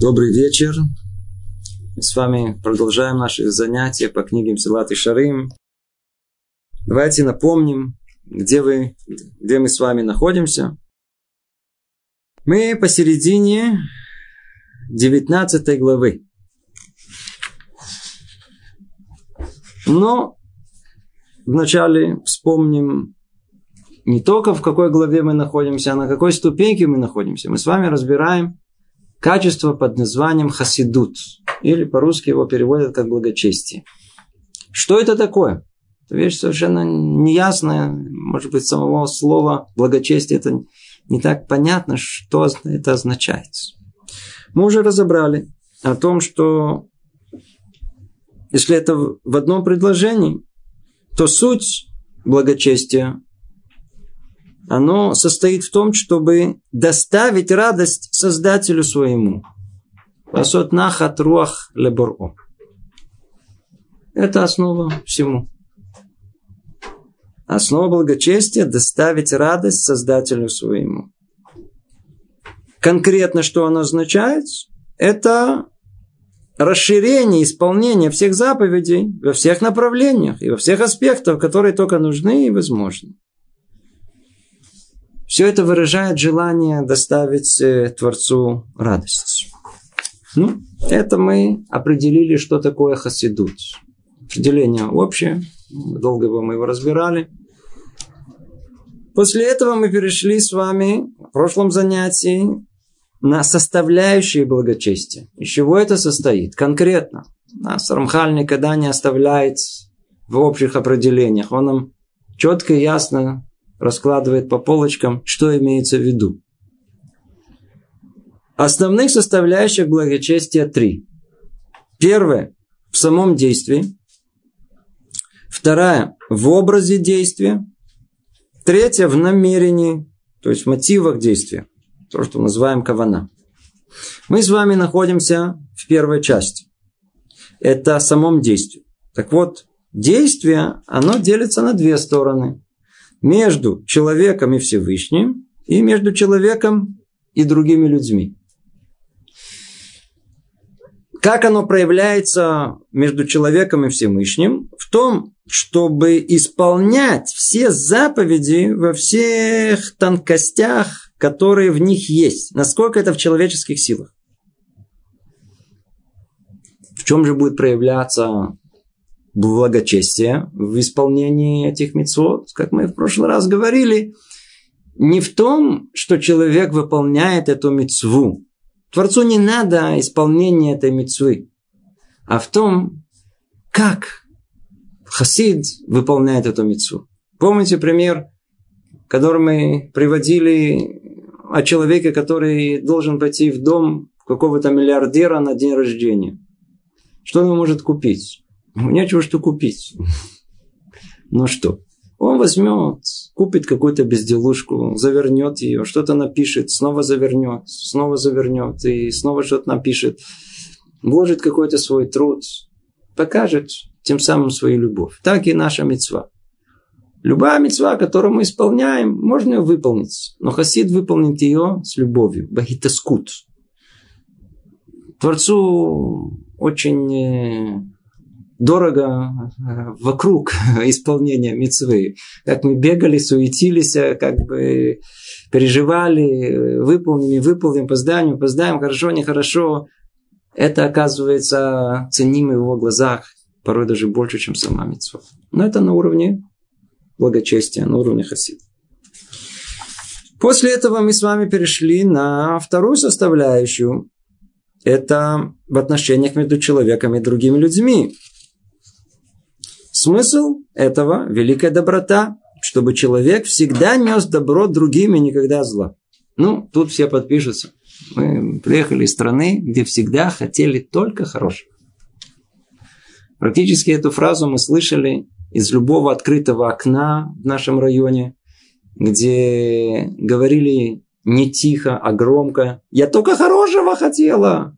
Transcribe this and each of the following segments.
Добрый вечер. Мы с вами продолжаем наши занятия по книге Силат и Шарим. Давайте напомним, где, вы, где мы с вами находимся. Мы посередине 19 главы. Но вначале вспомним не только в какой главе мы находимся, а на какой ступеньке мы находимся. Мы с вами разбираем качество под названием хасидут. Или по-русски его переводят как благочестие. Что это такое? Это вещь совершенно неясная. Может быть, самого слова благочестие это не так понятно, что это означает. Мы уже разобрали о том, что если это в одном предложении, то суть благочестия оно состоит в том, чтобы доставить радость Создателю своему. Пасот нахат руах леборо. Это основа всему. Основа благочестия – доставить радость Создателю своему. Конкретно, что оно означает? Это расширение исполнения всех заповедей во всех направлениях и во всех аспектах, которые только нужны и возможны. Все это выражает желание доставить э, Творцу радость. Ну, это мы определили, что такое хасидут. Определение общее. Долго его мы его разбирали. После этого мы перешли с вами в прошлом занятии на составляющие благочестия. Из чего это состоит? Конкретно. Нас Рамхаль никогда не оставляет в общих определениях. Он нам четко и ясно раскладывает по полочкам, что имеется в виду. Основных составляющих благочестия три. Первое – в самом действии. Вторая – в образе действия. Третье – в намерении, то есть в мотивах действия. То, что называем кавана. Мы с вами находимся в первой части. Это самом действии. Так вот, действие, оно делится на две стороны между человеком и Всевышним и между человеком и другими людьми. Как оно проявляется между человеком и Всевышним? В том, чтобы исполнять все заповеди во всех тонкостях, которые в них есть. Насколько это в человеческих силах. В чем же будет проявляться благочестия в исполнении этих мецвод, как мы в прошлый раз говорили, не в том, что человек выполняет эту мецву. Творцу не надо исполнение этой мецвы, а в том, как хасид выполняет эту мецву. Помните пример, который мы приводили о человеке, который должен пойти в дом какого-то миллиардера на день рождения. Что он может купить? Нечего что купить. Ну что? Он возьмет, купит какую-то безделушку, завернет ее, что-то напишет, снова завернет, снова завернет и снова что-то напишет. Вложит какой-то свой труд, покажет тем самым свою любовь. Так и наша мецва. Любая мецва, которую мы исполняем, можно ее выполнить. Но хасид выполнит ее с любовью. Бахитаскут. Творцу очень э, дорого э, вокруг исполнения мецвы. Как мы бегали, суетились, э, как бы переживали, выполним, не выполним, поздаем, поздаем, хорошо, нехорошо. Это оказывается ценимо в его глазах, порой даже больше, чем сама мецва. Но это на уровне благочестия, на уровне хасид. После этого мы с вами перешли на вторую составляющую. Это в отношениях между человеком и другими людьми. Смысл этого – великая доброта, чтобы человек всегда нес добро другим и никогда зла. Ну, тут все подпишутся. Мы приехали из страны, где всегда хотели только хорошего. Практически эту фразу мы слышали из любого открытого окна в нашем районе, где говорили не тихо, а громко. Я только хорошего хотела.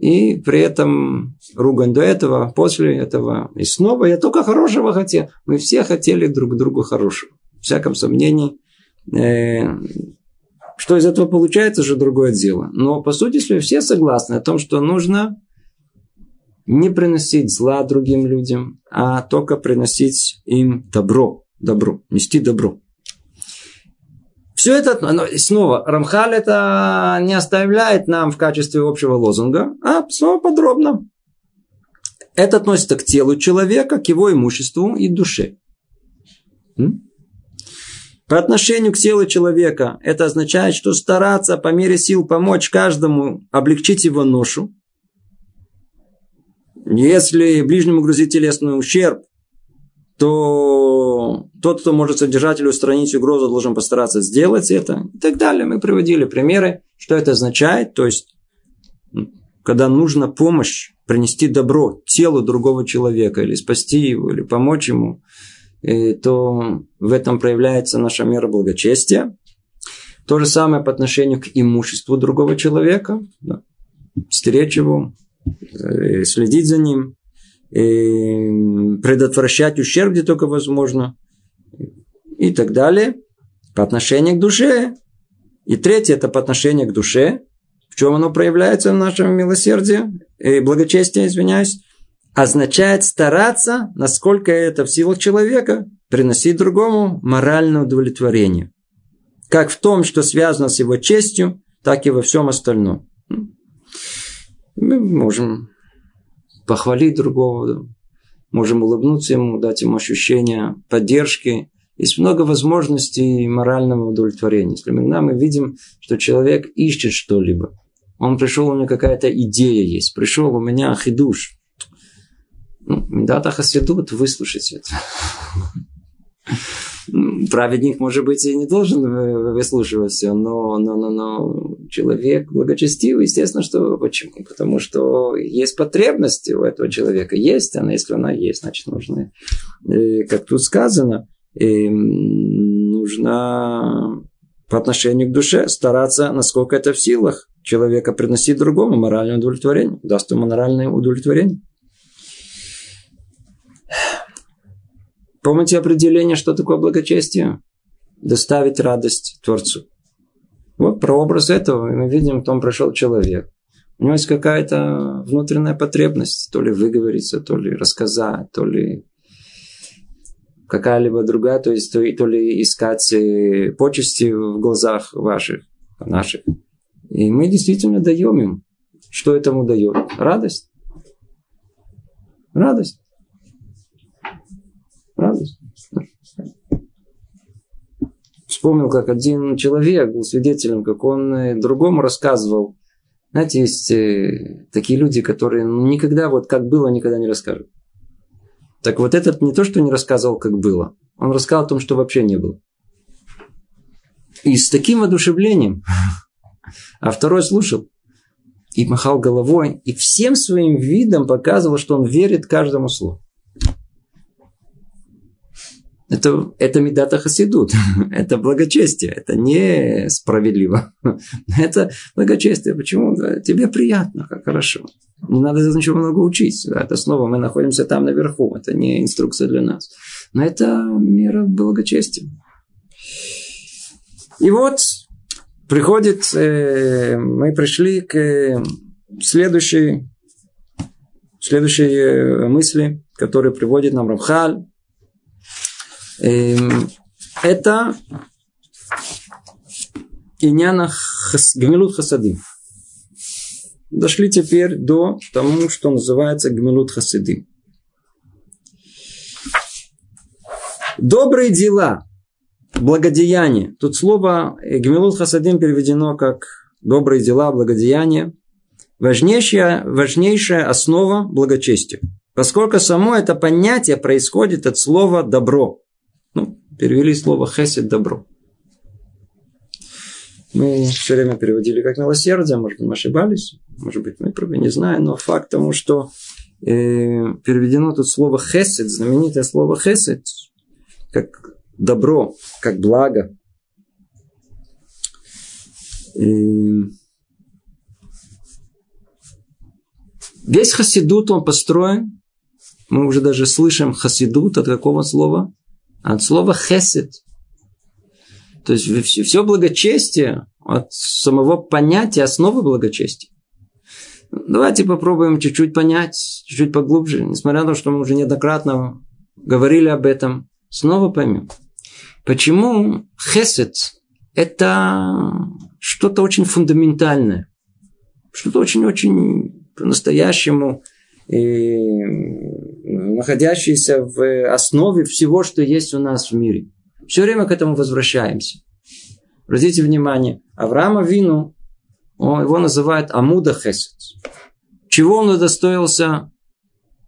И при этом ругань до этого, после этого. И снова я только хорошего хотел. Мы все хотели друг другу хорошего. В всяком сомнении, э, Что из этого получается, уже другое дело. Но, по сути, если все согласны о том, что нужно не приносить зла другим людям, а только приносить им добро. Добро. Нести добро. Все это, снова, Рамхаль это не оставляет нам в качестве общего лозунга, а снова подробно. Это относится к телу человека, к его имуществу и душе. По отношению к телу человека это означает, что стараться по мере сил помочь каждому облегчить его ношу. Если ближнему грозит телесный ущерб, то тот, кто может содержать или устранить угрозу, должен постараться сделать это и так далее. Мы приводили примеры, что это означает. То есть, когда нужна помощь, принести добро телу другого человека, или спасти его, или помочь ему – то в этом проявляется наша мера благочестия. То же самое по отношению к имуществу другого человека. Да. Стеречь его, э, следить за ним, предотвращать ущерб, где только возможно, и так далее. По отношению к душе. И третье, это по отношению к душе. В чем оно проявляется в нашем милосердии, и благочестии, извиняюсь означает стараться, насколько это в силах человека, приносить другому моральное удовлетворение. Как в том, что связано с его честью, так и во всем остальном. Мы можем похвалить другого, можем улыбнуться ему, дать ему ощущение поддержки. Есть много возможностей морального удовлетворения. Если мы, мы видим, что человек ищет что-либо. Он пришел, у него какая-то идея есть. Пришел, у меня хидуш. Ну, Медата Хасидут, выслушать это. Праведник, может быть, и не должен выслушивать все, но, но, но, но человек благочестивый, естественно, что почему? Потому что есть потребности у этого человека. Есть она, если она есть, значит, нужно, как тут сказано, и нужно по отношению к душе стараться, насколько это в силах человека приносить другому моральное удовлетворение, даст ему моральное удовлетворение. Помните определение, что такое благочестие? Доставить радость Творцу. Вот про образ этого мы видим, там прошел человек. У него есть какая-то внутренняя потребность, то ли выговориться, то ли рассказать, то ли какая-либо другая, то есть то, то ли искать э, почести в глазах ваших, наших. И мы действительно даем им. Что этому дает? Радость. Радость. Вспомнил, как один человек был свидетелем, как он э, другому рассказывал. Знаете, есть э, такие люди, которые никогда, вот как было, никогда не расскажут. Так вот этот не то, что не рассказывал, как было. Он рассказал о том, что вообще не было. И с таким воодушевлением. А второй слушал. И махал головой. И всем своим видом показывал, что он верит каждому слову. Это, это медата хасидут. это благочестие. Это не справедливо. это благочестие. Почему? Тебе приятно, как хорошо. Не надо ничего много учить. Это снова мы находимся там наверху. Это не инструкция для нас. Но это мера благочестия. И вот приходит, э, мы пришли к следующей, следующей э, мысли, которую приводит нам Рамхаль это Иняна Гмилут Хасадим. Дошли теперь до тому, что называется Гмилут Хасадим. Добрые дела, благодеяние. Тут слово Гмилут Хасадим переведено как добрые дела, благодеяние. Важнейшая, важнейшая основа благочестия. Поскольку само это понятие происходит от слова «добро». Ну, перевели слово хесед добро. Мы все время переводили как милосердие, может быть, мы ошибались, может быть, мы правы, не знаю, но факт тому, что э, переведено тут слово хесед, знаменитое слово хесед, как добро, как благо. И весь хасидут, он построен, мы уже даже слышим хасидут от какого слова? От слова хесед. То есть все, благочестие, от самого понятия основы благочестия. Давайте попробуем чуть-чуть понять, чуть-чуть поглубже. Несмотря на то, что мы уже неоднократно говорили об этом, снова поймем. Почему хесед – это что-то очень фундаментальное, что-то очень-очень по-настоящему находящееся в основе всего, что есть у нас в мире. Все время к этому возвращаемся. Обратите внимание, Авраама Вину, его называют Амуда Хесед. Чего он удостоился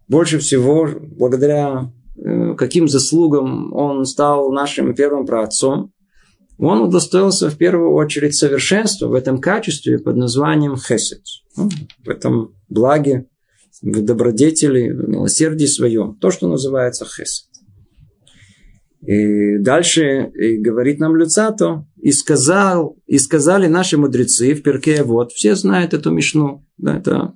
больше всего, благодаря э, каким заслугам он стал нашим первым праотцом, он удостоился в первую очередь совершенства в этом качестве под названием хесед. Ну, в этом благе, в добродетели, в милосердии своем. То, что называется хесед. И дальше и говорит нам Люцато, и, сказал, и сказали наши мудрецы в перке, вот, все знают эту мишну, да, это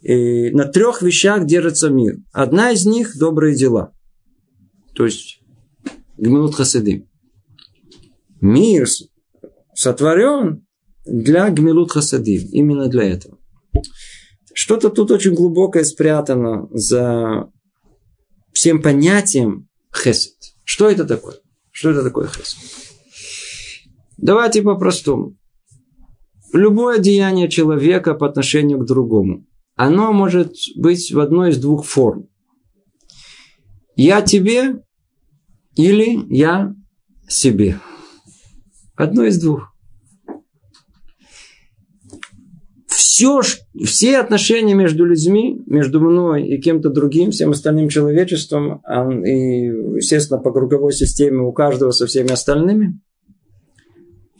и на трех вещах держится мир. Одна из них – добрые дела. То есть, гмилут хасидим. Мир сотворен для гмилут хасадим. Именно для этого. Что-то тут очень глубокое спрятано за всем понятием хесед. Что это такое? Что это такое хесед? Давайте по-простому. Любое деяние человека по отношению к другому, оно может быть в одной из двух форм. Я тебе или я себе. Одно из двух. Все, все отношения между людьми, между мной и кем-то другим, всем остальным человечеством, и, естественно, по круговой системе у каждого со всеми остальными,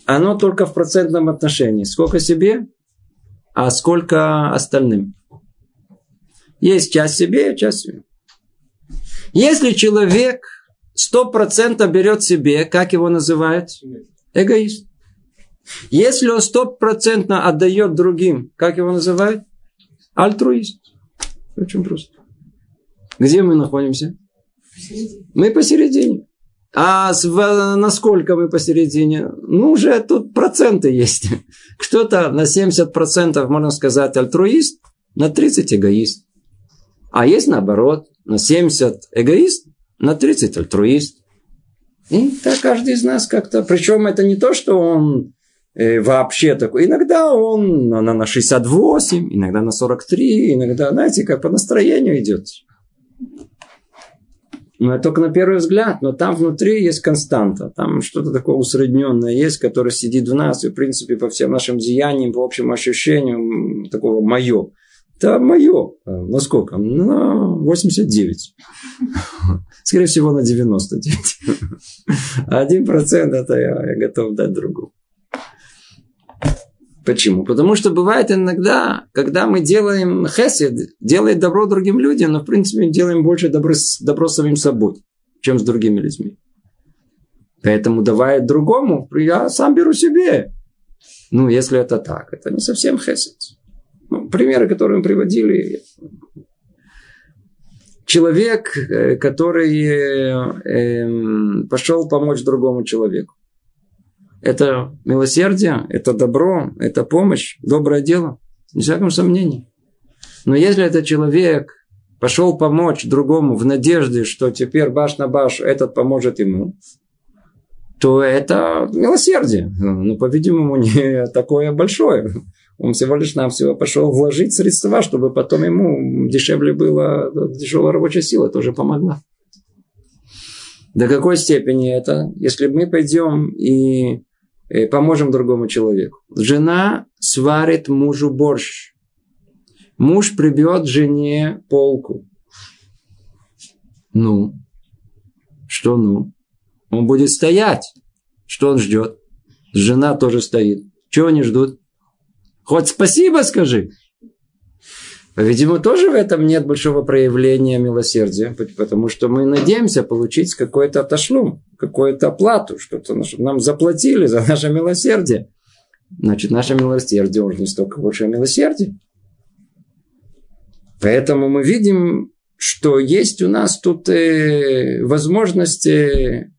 оно только в процентном отношении. Сколько себе, а сколько остальным. Есть часть себе, часть себе. Если человек сто процентов берет себе, как его называют? Эгоист. Если он стопроцентно отдает другим, как его называют? Альтруист. Очень просто. Где мы находимся? Мы посередине. А насколько мы посередине? Ну, уже тут проценты есть. Кто-то на 70% можно сказать альтруист, на 30 эгоист. А есть наоборот, на 70 эгоист, на 30 альтруист. И так каждый из нас как-то... Причем это не то, что он вообще такой. Иногда он на, на 68, иногда на 43, иногда, знаете, как по настроению идет. Но это только на первый взгляд, но там внутри есть константа, там что-то такое усредненное есть, которое сидит в нас, и в принципе по всем нашим деяниям, по общим ощущениям, такого мое. Это мое. На сколько? На 89. Скорее всего, на 99. Один процент это я, я готов дать другу. Почему? Потому что бывает иногда, когда мы делаем хесед, делает добро другим людям, но в принципе делаем больше добро, добро самим собой, чем с другими людьми. Поэтому давая другому, я сам беру себе. Ну, если это так, это не совсем хесед. Ну, примеры, которые мы приводили. Человек, э, который э, пошел помочь другому человеку. Это милосердие, это добро, это помощь, доброе дело. Ни всяком сомнении. Но если этот человек пошел помочь другому в надежде, что теперь баш на баш этот поможет ему, то это милосердие. Ну, по-видимому, не такое большое. Он всего лишь нам всего пошел вложить средства, чтобы потом ему дешевле было, дешевая рабочая сила тоже помогла. До какой степени это? Если мы пойдем и поможем другому человеку. Жена сварит мужу борщ. Муж прибьет жене полку. Ну, что ну? Он будет стоять. Что он ждет? Жена тоже стоит. Чего они ждут? Хоть спасибо скажи. Видимо, тоже в этом нет большого проявления милосердия, потому что мы надеемся получить какой-то отошлум, какую-то оплату, что-то нам заплатили за наше милосердие. Значит, наше милосердие уже не столько больше милосердие. Поэтому мы видим, что есть у нас тут э, возможности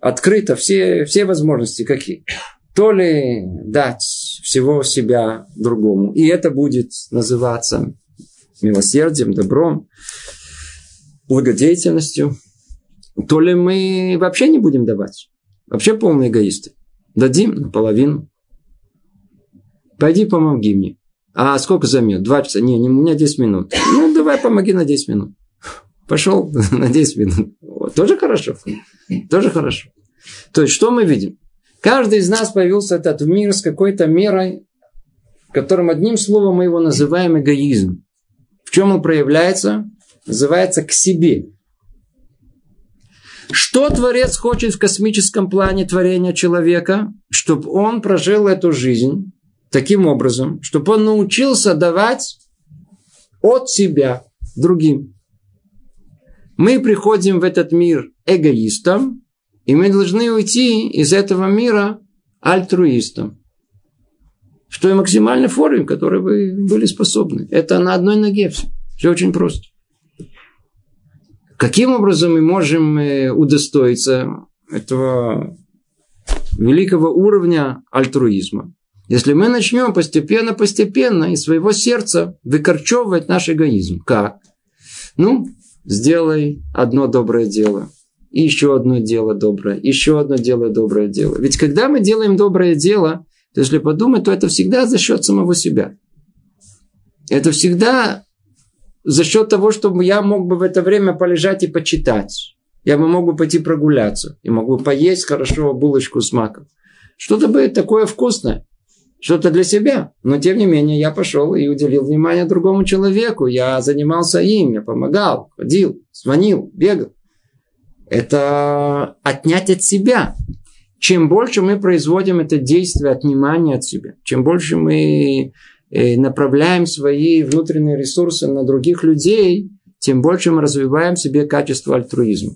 открыто, все, все возможности какие. то ли дать всего себя другому. И это будет называться милосердием, добром, благодетельностью. То ли мы вообще не будем давать. Вообще полные эгоисты. Дадим наполовину. Пойди помоги мне. А сколько займет? Два часа? Не, не, у меня 10 минут. Ну, давай помоги на 10 минут. Пошел на 10 минут. Тоже хорошо. Тоже хорошо. То есть, что мы видим? Каждый из нас появился этот мир с какой-то мерой, которым одним словом мы его называем эгоизм. В чем он проявляется? Называется к себе. Что Творец хочет в космическом плане творения человека? Чтобы он прожил эту жизнь таким образом, чтобы он научился давать от себя другим. Мы приходим в этот мир эгоистом, и мы должны уйти из этого мира альтруистом. В той максимальной форме, которой вы были способны. Это на одной ноге все. Все очень просто. Каким образом мы можем э, удостоиться этого великого уровня альтруизма? Если мы начнем постепенно-постепенно из своего сердца выкорчевывать наш эгоизм. Как? Ну, сделай одно доброе дело. И еще одно дело доброе. Еще одно дело доброе дело. Ведь когда мы делаем доброе дело, то если подумать, то это всегда за счет самого себя. Это всегда за счет того, чтобы я мог бы в это время полежать и почитать. Я бы мог бы пойти прогуляться. И могу поесть хорошо булочку с маком. Что-то будет такое вкусное что-то для себя. Но тем не менее я пошел и уделил внимание другому человеку. Я занимался им, я помогал, ходил, звонил, бегал. Это отнять от себя. Чем больше мы производим это действие отнимания от себя, чем больше мы э, направляем свои внутренние ресурсы на других людей, тем больше мы развиваем в себе качество альтруизма.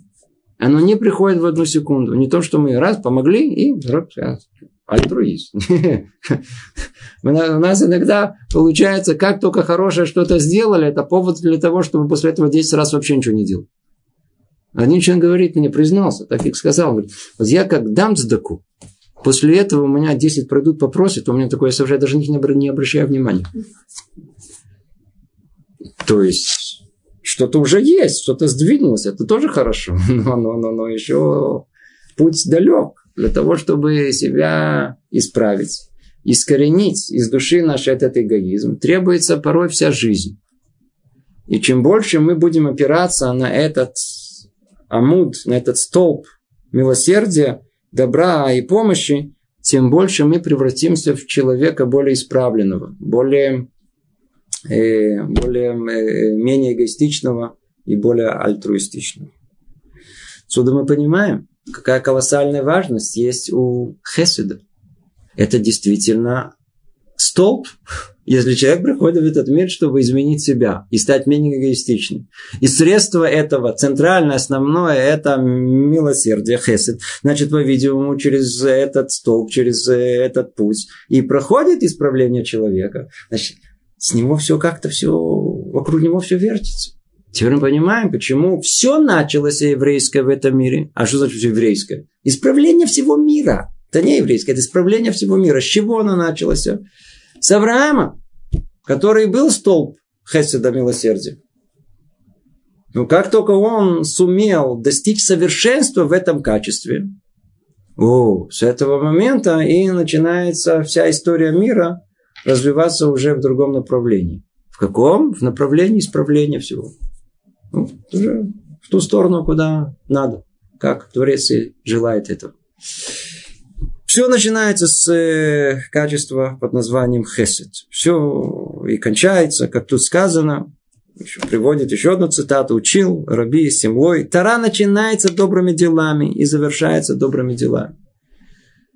Оно не приходит в одну секунду. Не то, что мы раз помогли и альтруизм. У нас иногда получается, как только хорошее что-то сделали, это повод для того, чтобы после этого 10 раз вообще ничего не делать. Один человек говорит мне, признался, так как сказал, говорит, вот я как дам сдаку, после этого у меня 10 пройдут, попросят, у меня такое, я уже даже не обращаю внимания. То есть, что-то уже есть, что-то сдвинулось, это тоже хорошо, но, но, но, но еще путь далек для того, чтобы себя исправить, искоренить из души наш этот эгоизм, требуется порой вся жизнь. И чем больше мы будем опираться на этот амуд, на этот столб милосердия, добра и помощи, тем больше мы превратимся в человека более исправленного, более, э, более э, менее эгоистичного и более альтруистичного. Отсюда мы понимаем, какая колоссальная важность есть у хеседа. Это действительно столб, если человек приходит в этот мир, чтобы изменить себя и стать менее эгоистичным. И средство этого, центральное, основное, это милосердие, хесед. Значит, по-видимому, через этот столб, через этот путь и проходит исправление человека. Значит, с него все как-то все, вокруг него все вертится. Теперь мы понимаем, почему все началось еврейское в этом мире. А что значит еврейское? Исправление всего мира. Это не еврейское, это исправление всего мира. С чего оно началось? С Авраама, который был столб Хеседа милосердия. Но как только он сумел достичь совершенства в этом качестве, о, с этого момента и начинается вся история мира развиваться уже в другом направлении. В каком? В направлении исправления всего. Ну, уже в ту сторону, куда надо. Как Творец и желает этого. Все начинается с э, качества под названием хесед. Все и кончается, как тут сказано, еще приводит еще одну цитату. Учил Раби Семлой. Тара начинается добрыми делами и завершается добрыми делами.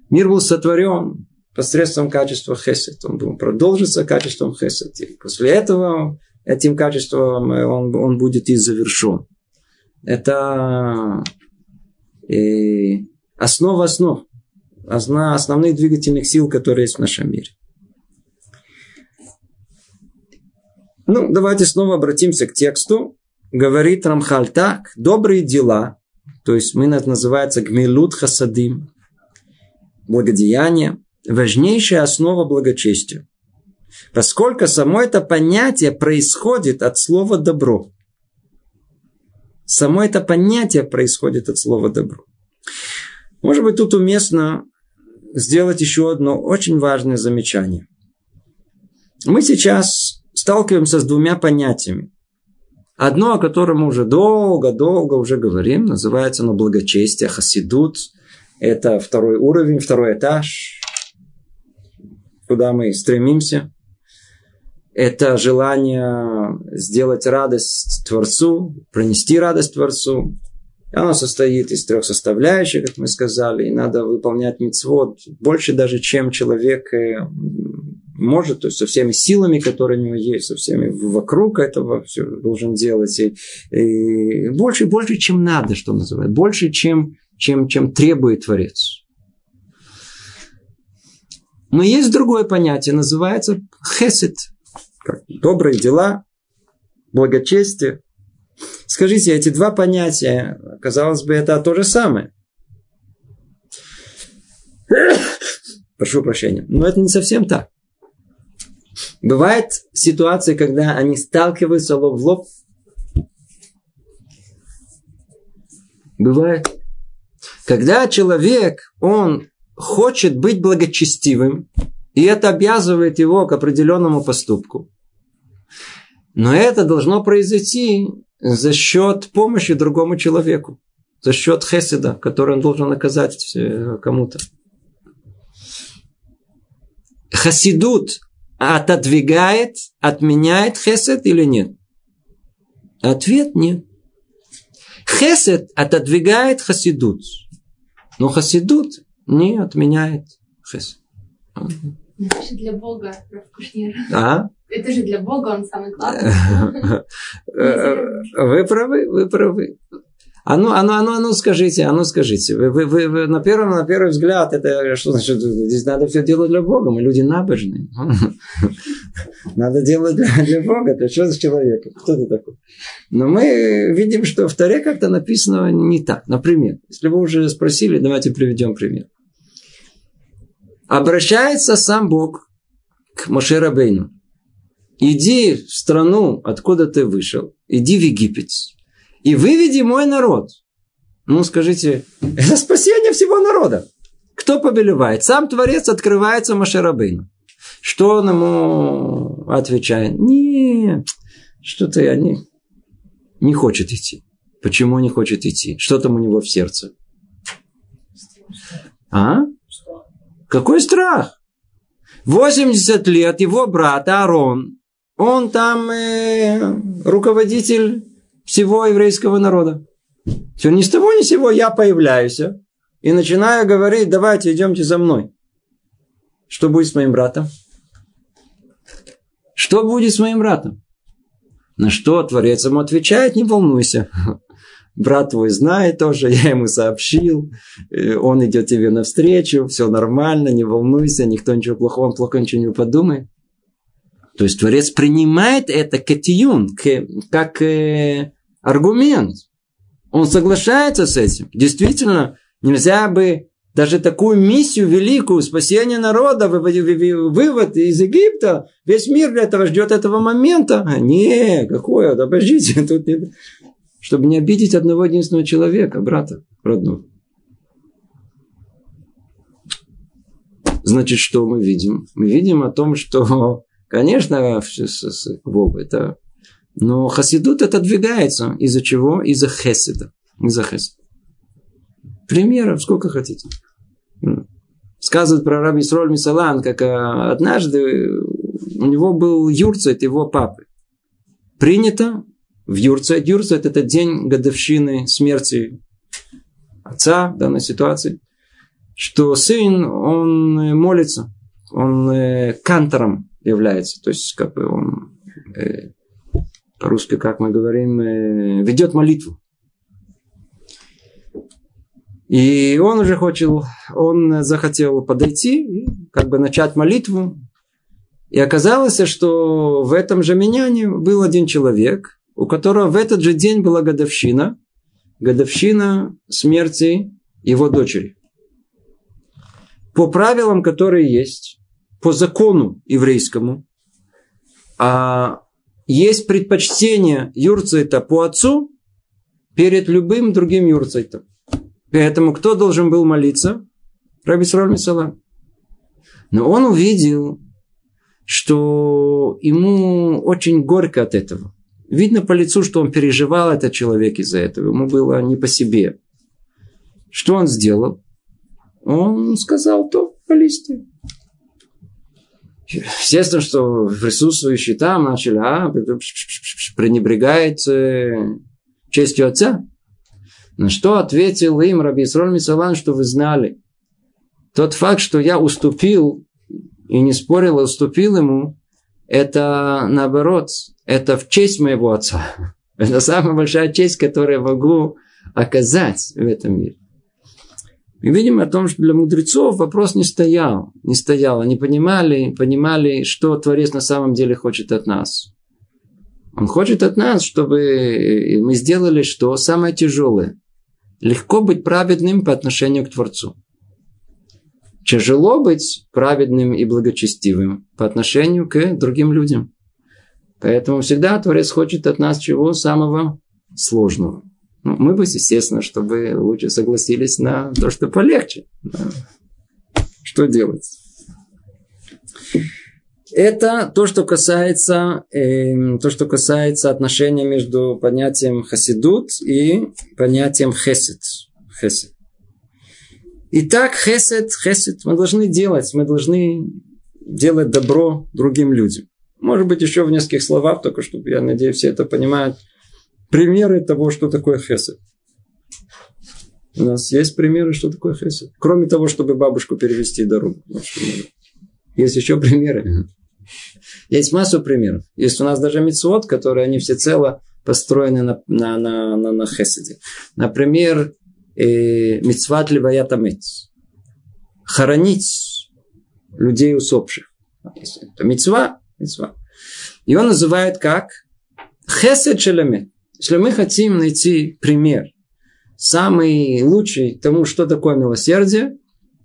Мир был сотворен посредством качества хесед. Он был, продолжится качеством хесед. И после этого этим качеством э, он, он будет и завершен. Это э, основа основ. Основ, основных двигательных сил, которые есть в нашем мире. Ну, давайте снова обратимся к тексту. Говорит Рамхаль так, добрые дела, то есть мы это называется гмилут хасадим, благодеяние, важнейшая основа благочестия. Поскольку само это понятие происходит от слова «добро». Само это понятие происходит от слова «добро». Может быть, тут уместно сделать еще одно очень важное замечание. Мы сейчас сталкиваемся с двумя понятиями. Одно, о котором мы уже долго-долго уже говорим, называется оно благочестие, хасидут. Это второй уровень, второй этаж, куда мы стремимся. Это желание сделать радость Творцу, пронести радость Творцу. Оно состоит из трех составляющих, как мы сказали, и надо выполнять мицвод больше даже, чем человек э, может, то есть со всеми силами, которые у него есть, со всеми вокруг этого все должен делать. И, и больше, больше, чем надо, что называется. Больше, чем, чем, чем требует Творец. Но есть другое понятие, называется хесед. Добрые дела, благочестие. Скажите, эти два понятия, казалось бы, это то же самое. Прошу прощения. Но это не совсем так. Бывает ситуации, когда они сталкиваются лоб в лоб. Бывает. Когда человек, он хочет быть благочестивым, и это обязывает его к определенному поступку. Но это должно произойти за счет помощи другому человеку, за счет хеседа, который он должен оказать э, кому-то. Хасидут отодвигает, отменяет хесед или нет? Ответ нет. Хесед отодвигает хасидут. Но хасидут не отменяет хесед. Для Бога, Кушнир. А? Это же для Бога он самый главный. Вы правы, вы правы. А ну, а ну, а ну, а ну скажите, а ну скажите, вы, вы, вы, вы на, первом, на первый взгляд, это что значит, здесь надо все делать для Бога, мы люди набожные. Надо делать для, для Бога, это что за человек, кто ты такой? Но мы видим, что в Таре как-то написано не так. Например, если вы уже спросили, давайте приведем пример. Обращается сам Бог к Машерабейну. Иди в страну, откуда ты вышел, иди в Египет и выведи мой народ. Ну, скажите, это спасение всего народа. Кто повелевает? Сам Творец открывается Машарабейну. Что он ему отвечает? Не, что-то я не, не хочет идти. Почему не хочет идти? Что там у него в сердце? А? Какой страх? 80 лет его брат Арон, он там э, руководитель всего еврейского народа. Все, ни с того ни с сего я появляюсь и начинаю говорить, давайте идемте за мной. Что будет с моим братом? Что будет с моим братом? На что Творец ему отвечает, не волнуйся. Брат твой знает тоже, я ему сообщил, э, он идет тебе навстречу, все нормально, не волнуйся, никто ничего плохого, он плохо ничего не подумает. То есть Творец принимает это катиюн, как э, аргумент. Он соглашается с этим. Действительно, нельзя бы даже такую миссию великую, спасение народа, вывод из Египта, весь мир для этого ждет этого момента. А, не, какое, обождите, тут не... чтобы не обидеть одного единственного человека, брата родного. Значит, что мы видим? Мы видим о том, что Конечно, Бог это... Но хасидут отодвигается. Из-за чего? Из-за хеседа. Из-за хеседа. Примеров сколько хотите. Сказывают про раби Сроль Мисалан, как а, однажды у него был юрцет его папы. Принято в юрцет. Юрцет – это день годовщины смерти отца в данной ситуации. Что сын, он молится, он э, кантором является. То есть, как бы он э, по-русски, как мы говорим, э, ведет молитву. И он уже хотел, он захотел подойти как бы начать молитву. И оказалось, что в этом же меняне был один человек, у которого в этот же день была годовщина, годовщина смерти его дочери. по правилам, которые есть, по закону еврейскому, а есть предпочтение юрцайта по отцу перед любым другим юрцайтом. Поэтому кто должен был молиться? Раби Сроль. Но он увидел, что ему очень горько от этого. Видно по лицу, что он переживал этот человек из-за этого. Ему было не по себе. Что он сделал? Он сказал, то полисти. Естественно, что присутствующие там начали, а, пренебрегает э, честью отца. На что ответил им Раби Исроль Мисалан, что вы знали. Тот факт, что я уступил и не спорил, а уступил ему, это наоборот, это в честь моего отца. Это самая большая честь, которую я могу оказать в этом мире. Мы видим о том, что для мудрецов вопрос не стоял. Не стоял. Они понимали, понимали, что Творец на самом деле хочет от нас. Он хочет от нас, чтобы мы сделали что? Самое тяжелое. Легко быть праведным по отношению к Творцу. Тяжело быть праведным и благочестивым по отношению к другим людям. Поэтому всегда Творец хочет от нас чего самого сложного. Ну, мы бы, естественно, чтобы лучше согласились на то, что полегче. Что делать? Это то, что касается, э, то, что касается отношения между понятием хасидут и понятием хесед. хесед. Итак, хесед, хесед мы должны делать, мы должны делать добро другим людям. Может быть, еще в нескольких словах, только чтобы, я надеюсь, все это понимают примеры того, что такое хесед. У нас есть примеры, что такое хесед. Кроме того, чтобы бабушку перевести дорогу. Есть еще примеры. Есть массу примеров. Есть у нас даже мецвод, которые они всецело построены на, на, на, на, на хеседе. Например, э, мецват леваятамец. Хоронить людей усопших. Это мецва, мецва. Его называют как хесед шелемет. Если мы хотим найти пример, самый лучший тому, что такое милосердие,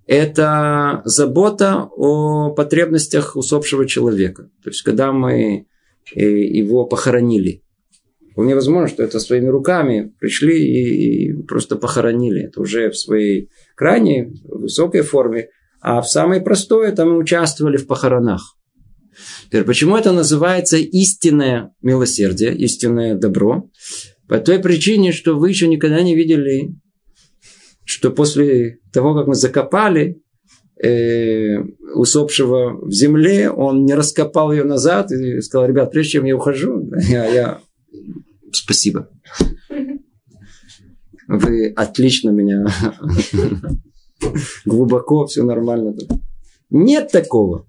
это забота о потребностях усопшего человека. То есть, когда мы э, его похоронили. Вполне возможно, что это своими руками пришли и, просто похоронили. Это уже в своей крайней высокой форме. А в самой простой это мы участвовали в похоронах. Теперь, почему это называется истинное милосердие, истинное добро? По той причине, что вы еще никогда не видели, что после того, как мы закопали э, усопшего в земле, он не раскопал ее назад и сказал, ребят, прежде чем я ухожу, я, я... спасибо. Вы отлично меня глубоко, все нормально. Нет такого.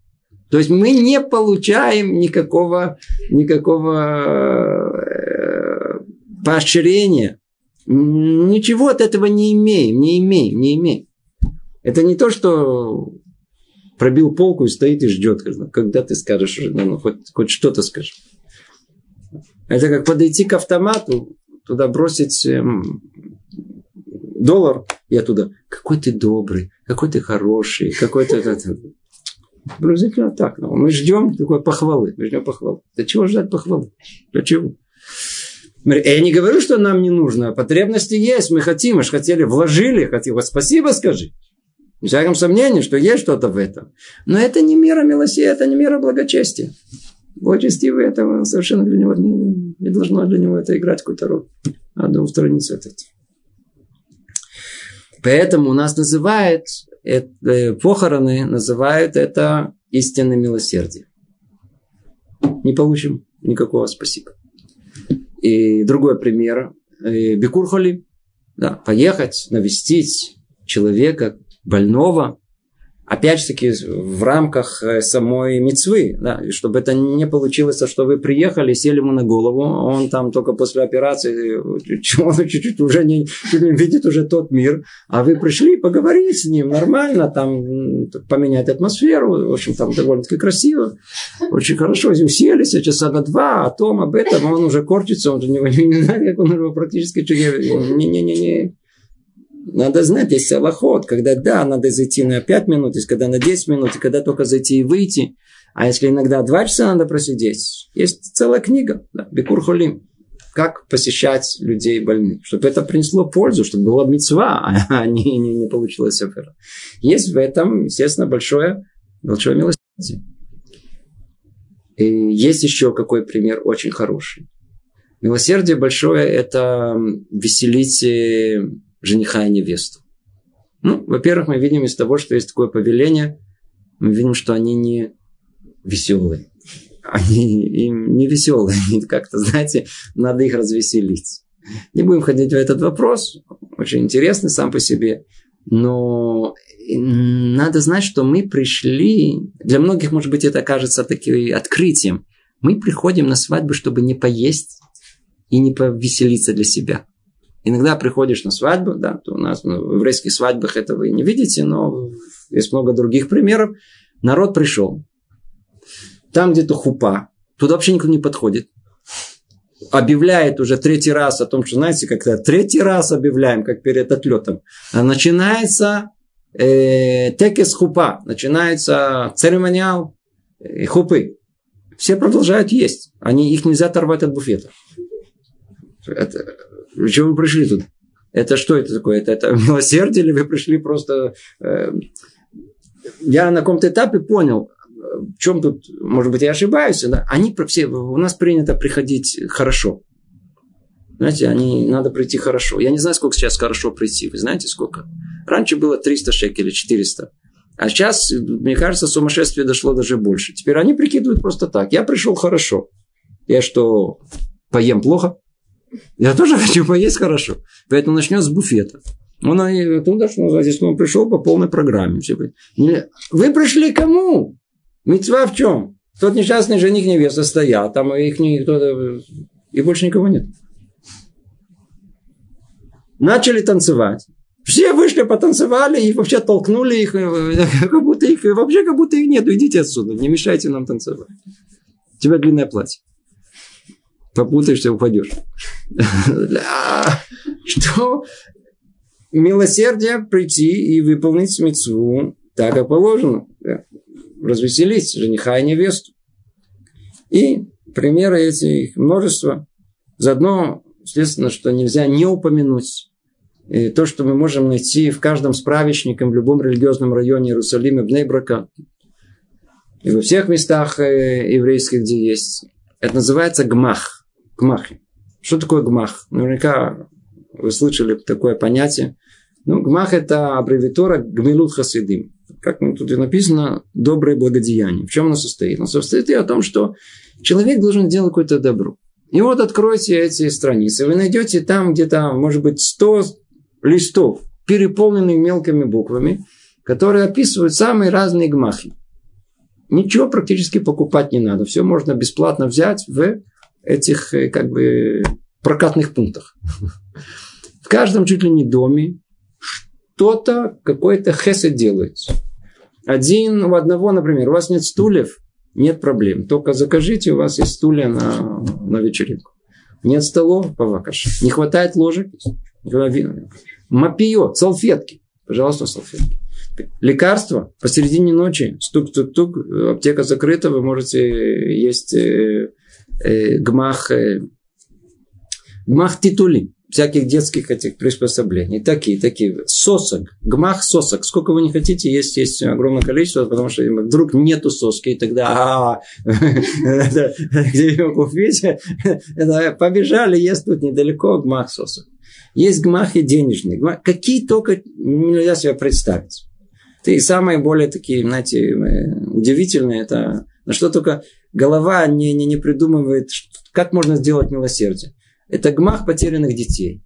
То есть мы не получаем никакого, никакого э, поощрения. Ничего от этого не имеем, не имеем, не имеем. Это не то, что пробил полку и стоит и ждет, когда ты скажешь, ну, хоть, хоть что-то скажешь. Это как подойти к автомату, туда бросить эм, доллар, и оттуда, какой ты добрый, какой ты хороший, какой ты... Приблизительно так. Но мы ждем такой похвалы. Мы ждем похвалы. Для чего ждать похвалы? Для чего? Я не говорю, что нам не нужно. Потребности есть. Мы хотим. Мы же хотели, вложили. Хотим. Вот спасибо скажи. В всяком сомнении, что есть что-то в этом. Но это не мера милосердия, это не мера благочестия. Благочестивый это совершенно для него не, не должно для него это играть какую-то роль. Надо устраниться от этого. Поэтому у нас называют это, э, похороны, называют это истинное милосердие. Не получим никакого спасибо. И другой пример. Э, Бекурхоли. Да, поехать, навестить человека больного, опять же таки в рамках э, самой мецвы, да, чтобы это не получилось, что вы приехали, сели ему на голову, он там только после операции, он чуть-чуть уже не, не видит уже тот мир, а вы пришли поговорить с ним нормально, там поменять атмосферу, в общем, там довольно-таки красиво, очень хорошо, уселись часа на два, о том, об этом, он уже корчится, он же не, не, знает, как он его практически не-не-не-не Надо знать, есть аллахот, когда да, надо зайти на 5 минут, есть когда на 10 минут, и когда только зайти и выйти. А если иногда 2 часа надо просидеть, есть целая книга, да, Бекур Холим, как посещать людей больных, чтобы это принесло пользу, чтобы была мецва, а не, не, не получилось афера. Есть в этом, естественно, большое, большое милосердие. И есть еще какой пример очень хороший. Милосердие большое – это веселить э, жениха и невесту. Ну, во-первых, мы видим из того, что есть такое повеление, мы видим, что они не веселые. Они им не веселые. Они как-то, знаете, надо их развеселить. Не будем ходить в этот вопрос. Очень интересный сам по себе. Но надо знать, что мы пришли... Для многих, может быть, это кажется таким открытием. Мы приходим на свадьбу, чтобы не поесть и не повеселиться для себя. Иногда приходишь на свадьбу, да, то у нас ну, в еврейских свадьбах это вы не видите, но есть много других примеров. Народ пришел. Там где-то хупа. Туда вообще никто не подходит. Объявляет уже третий раз о том, что, знаете, как-то третий раз объявляем, как перед отлетом. А начинается э, текес хупа, начинается церемониал э, хупы. Все продолжают есть. Они, их нельзя оторвать от буфета. Это, зачем вы пришли тут? Это что это такое? Это, это милосердие или вы пришли просто... Э, я на каком-то этапе понял, в чем тут, может быть, я ошибаюсь, да? они все, у нас принято приходить хорошо. Знаете, они, надо прийти хорошо. Я не знаю, сколько сейчас хорошо прийти. Вы знаете, сколько? Раньше было 300 шекелей, 400. А сейчас, мне кажется, сумасшествие дошло даже больше. Теперь они прикидывают просто так. Я пришел хорошо. Я что, поем плохо? Я тоже хочу поесть хорошо. Поэтому начнем с буфета. Он оттуда, что если он пришел по полной программе. Вы пришли кому? Мецва в чем? Тот несчастный жених невеста стоят, там их никто, и больше никого нет. Начали танцевать. Все вышли, потанцевали и вообще толкнули их, э, как будто их, вообще как будто их нету. Идите отсюда, не мешайте нам танцевать. У тебя длинное платье. Попутаешься, упадешь. Что? Милосердие прийти и выполнить мецву так, как положено. Развеселить жениха и невесту. И примеры этих множество. Заодно, естественно, что нельзя не упомянуть и то, что мы можем найти в каждом справочнике, в любом религиозном районе Иерусалима, Бнейбрака, и во всех местах э, еврейских, где есть. Это называется гмах. Гмахи. Что такое гмах? Наверняка вы слышали такое понятие. Ну, гмах – это аббревиатура гмилут хасидим. Как тут и написано, доброе благодеяние. В чем оно состоит? Оно состоит в том, что человек должен делать какое-то добро. И вот откройте эти страницы. Вы найдете там где-то, может быть, 100 листов, переполненных мелкими буквами, которые описывают самые разные гмахи. Ничего практически покупать не надо. Все можно бесплатно взять в этих э, как бы прокатных пунктах. В каждом чуть ли не доме что-то, какой-то хесед делается. Один у одного, например, у вас нет стульев, нет проблем. Только закажите, у вас есть стулья на, на вечеринку. Нет столов, павакаш. Не хватает ложек, Мопиет, салфетки. Пожалуйста, салфетки. Лекарства посередине ночи. Стук-тук-тук. Аптека закрыта. Вы можете есть э, э, гмах, э, гмах титули всяких детских этих приспособлений. Такие, такие. Сосок. Гмах сосок. Сколько вы не хотите, есть, есть огромное количество, потому что вдруг нету соски, и тогда где ее купить? Побежали, есть тут недалеко гмах сосок. Есть гмахи денежные. Какие только нельзя себе представить. Ты самые более такие, знаете, э, удивительные, это на что только голова не, не, не придумывает, как можно сделать милосердие. Это гмах потерянных детей.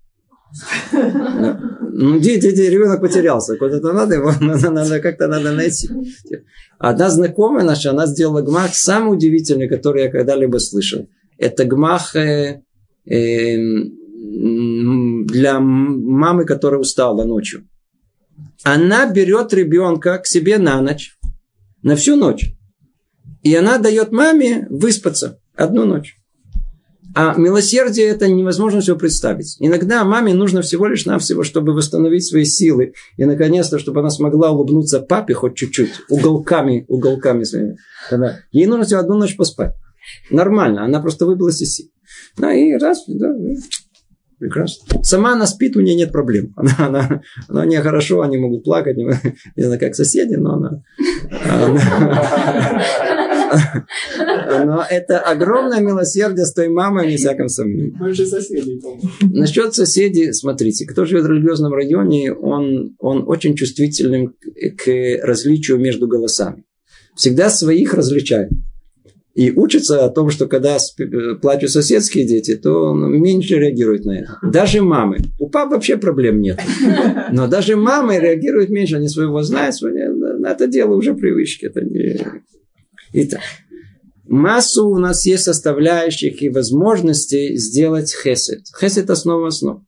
Ну, дети, ребенок потерялся. Куда-то надо его, надо как-то надо найти. Одна знакомая наша, она сделала гмах самый удивительный, который я когда-либо слышал. Это гмах э, э, для мамы, которая устала ночью. Она берет ребенка к себе на ночь, на всю ночь. И она дает маме выспаться одну ночь. А милосердие это невозможно все представить. Иногда маме нужно всего лишь навсего, чтобы восстановить свои силы. И наконец-то, чтобы она смогла улыбнуться папе хоть чуть-чуть, уголками, уголками своими. Тогда ей нужно всего одну ночь поспать. Нормально, она просто выбилась из сил. Ну и раз, да, Прекрасно. Сама она спит, у нее нет проблем. Она, она, она не хорошо, они могут плакать, не, не знаю, как соседи, но она но это огромное милосердие с той мамой, не всяком сомнении. Же соседи, Насчет соседей, смотрите, кто живет в религиозном районе, он, он очень чувствителен к различию между голосами. Всегда своих различает. И учится о том, что когда плачут соседские дети, то он меньше реагирует на это. Даже мамы. У пап вообще проблем нет. Но даже мамы реагируют меньше. Они своего знают. На это дело уже привычки. Это не... Итак, массу у нас есть составляющих и возможностей сделать хесед. Хесед – основа основ.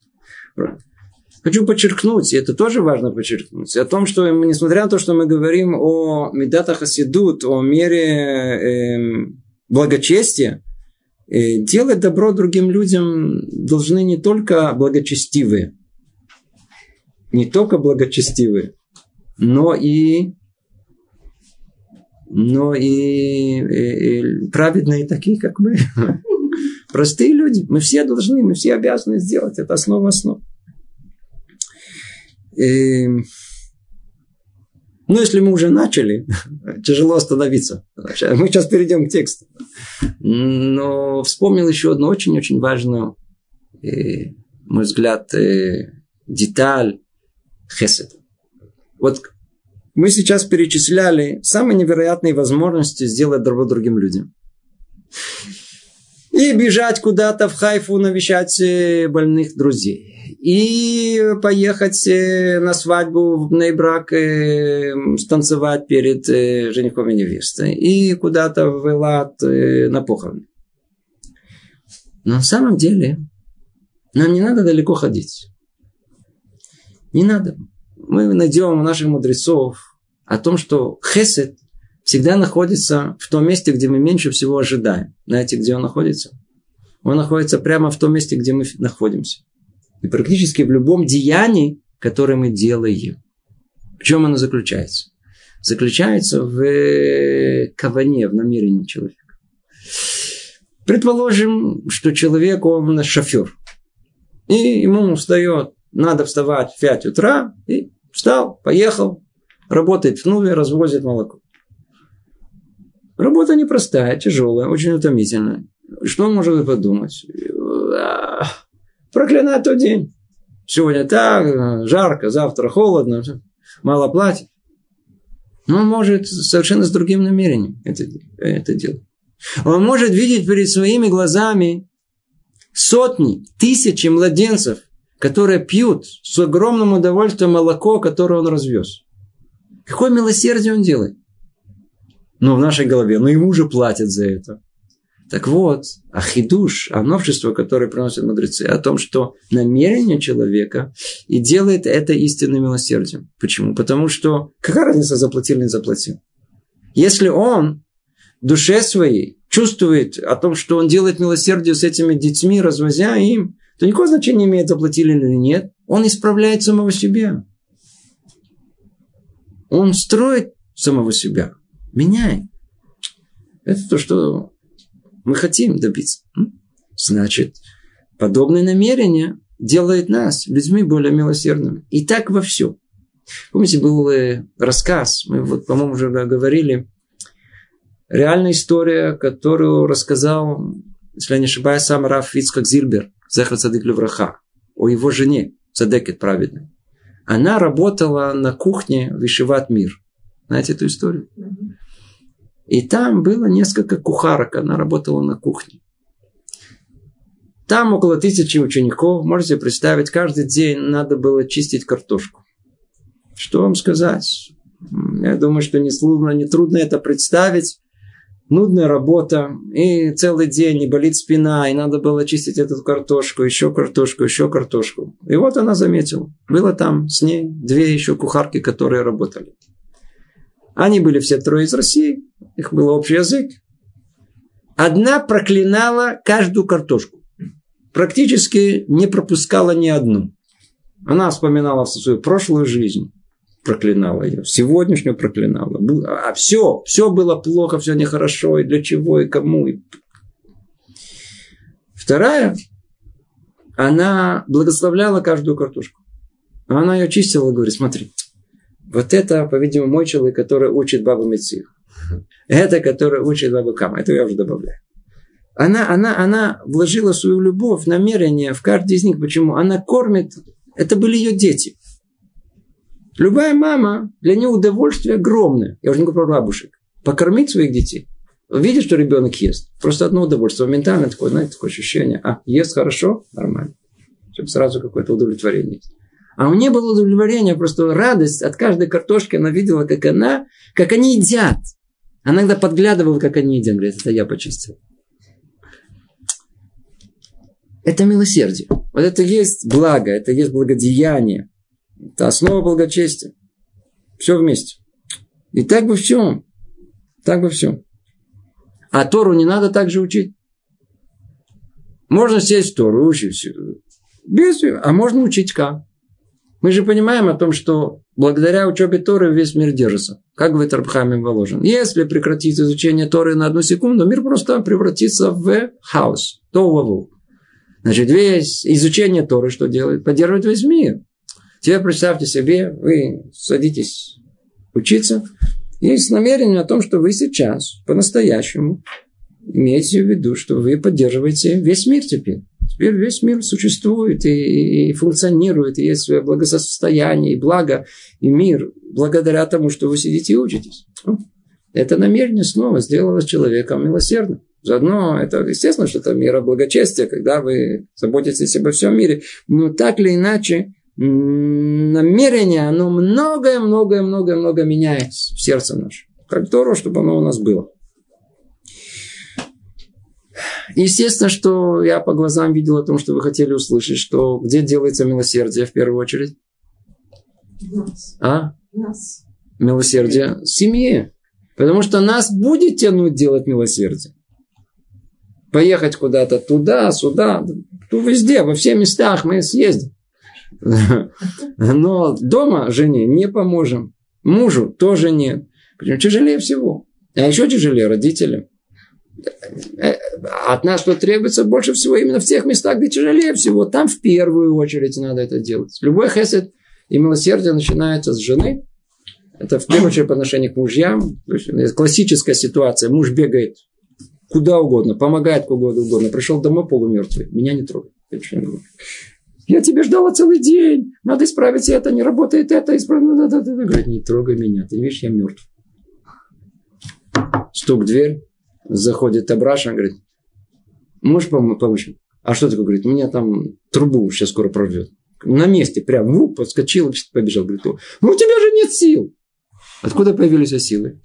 Хочу подчеркнуть, и это тоже важно подчеркнуть, о том, что несмотря на то, что мы говорим о медатах хасидут, о мере э, благочестия, э, делать добро другим людям должны не только благочестивые, не только благочестивые, но и но и, и, и праведные такие, как мы. Простые люди. Мы все должны, мы все обязаны сделать. Это основа основ. И, ну, если мы уже начали, тяжело остановиться. Мы сейчас перейдем к тексту. Но вспомнил еще одну очень-очень важную, мой взгляд, деталь хесед. Вот мы сейчас перечисляли самые невероятные возможности сделать добро другим людям. И бежать куда-то в Хайфу навещать э, больных друзей. И поехать э, на свадьбу в Нейбрак э, станцевать перед женихом и невестой. И куда-то в Элат на похороны. Но на самом деле нам не надо далеко ходить. Не надо мы найдем у наших мудрецов о том, что хесед всегда находится в том месте, где мы меньше всего ожидаем. Знаете, где он находится? Он находится прямо в том месте, где мы находимся. И практически в любом деянии, которое мы делаем. В чем оно заключается? Заключается в э, каване, в намерении человека. Предположим, что человек, он шофер. И ему встает, надо вставать в 5 утра и Встал, поехал, работает в Нуве, развозит молоко. Работа непростая, тяжелая, очень утомительная. Что вы подумать? Проклинать тот день. Сегодня так, жарко, завтра холодно, мало платит. Но он может совершенно с другим намерением это, это делать. Он может видеть перед своими глазами сотни, тысячи младенцев, которые пьют с огромным удовольствием молоко, которое он развез. Какое милосердие он делает? Но в нашей голове, ну ему же платят за это. Так вот, ахидуш, а новшество, которое приносят мудрецы, о том, что намерение человека и делает это истинным милосердием. Почему? Потому что какая разница, заплатил или не заплатил? Если он в душе своей чувствует о том, что он делает милосердие с этими детьми, развозя им, то никакого значения не имеет, заплатили или нет. Он исправляет самого себя. Он строит самого себя. Меняет. Это то, что мы хотим добиться. Значит, подобное намерение делает нас людьми более милосердными. И так во всем. Помните, был э, рассказ, мы вот, по-моему, уже говорили, реальная история, которую рассказал, если я не ошибаюсь, сам Раф Ицкак Зильбер. Зехар Цадык Левраха, о его жене, Цадекет праведной. Она работала на кухне Вишиват Мир. Знаете эту историю? И там было несколько кухарок, она работала на кухне. Там около тысячи учеников, можете представить, каждый день надо было чистить картошку. Что вам сказать? Я думаю, что не трудно, это представить нудная работа, и целый день, и болит спина, и надо было чистить эту картошку, еще картошку, еще картошку. И вот она заметила. Было там с ней две еще кухарки, которые работали. Они были все трое из России, их был общий язык. Одна проклинала каждую картошку. Практически не пропускала ни одну. Она вспоминала свою прошлую жизнь, проклинала ее, сегодняшнюю проклинала. А все, все было плохо, все нехорошо, и для чего, и кому. И... Вторая, она благословляла каждую картошку. Она ее чистила, говорит, смотри, вот это, по-видимому, мой человек, который учит бабу Мецих. Это, который учит бабу Кама. Это я уже добавляю. Она, она, она вложила свою любовь, намерение в каждый из них. Почему? Она кормит. Это были ее дети. Любая мама, для нее удовольствие огромное. Я уже не говорю про бабушек. Покормить своих детей. Видишь, что ребенок ест. Просто одно удовольствие. Моментально такое, знаете, такое ощущение. А, ест хорошо? Нормально. Чтобы сразу какое-то удовлетворение есть. А у нее было удовлетворение, просто радость от каждой картошки. Она видела, как она, как они едят. Она иногда подглядывала, как они едят. Говорит, это я почистил. Это милосердие. Вот это есть благо, это есть благодеяние. Это основа благочестия. Все вместе. И так бы все. Так бы все. А Тору не надо так же учить. Можно сесть в Тору, учить. Без, а можно учить как? Мы же понимаем о том, что благодаря учебе Торы весь мир держится. Как говорит Рабхамин Воложен. Если прекратить изучение Торы на одну секунду, мир просто превратится в хаос. То. Значит, весь изучение Торы что делает? Поддерживает весь мир. Теперь представьте себе, вы садитесь учиться, и с намерением о том, что вы сейчас по-настоящему имеете в виду, что вы поддерживаете весь мир теперь. Теперь весь мир существует и, и функционирует, и есть свое благосостояние, и благо, и мир, благодаря тому, что вы сидите и учитесь. Это намерение снова сделало человеком милосердным. Заодно это, естественно, что это мера благочестия, когда вы заботитесь обо всем мире. Но так или иначе, намерение, оно многое-многое-многое-много меняет в сердце наше. Как Тору, чтобы оно у нас было. Естественно, что я по глазам видел о том, что вы хотели услышать, что где делается милосердие в первую очередь? Нас. А? Нас. Милосердие в семье. Потому что нас будет тянуть делать милосердие поехать куда-то туда, сюда, ну, везде, во все местах мы съездим. Но дома жене не поможем. Мужу тоже нет. Почему? Тяжелее всего. А еще тяжелее родителям. От нас что требуется больше всего именно в тех местах, где тяжелее всего. Там в первую очередь надо это делать. Любой хесед и милосердие начинается с жены. Это в первую очередь по отношению к мужьям. То есть, классическая ситуация. Муж бегает куда угодно, помогает куда угодно. Пришел домой полумертвый, меня не трогай. Я тебе ждала целый день, надо исправить это, не работает это, исправить это. Говорит, не трогай меня, ты видишь, я мертв. Стук в дверь, заходит Абраша, говорит, можешь пом- помочь? А что такое? Говорит, меня там трубу сейчас скоро прорвет. На месте прям, ну, подскочил, побежал. Говорит, ну у тебя же нет сил. Откуда появились силы?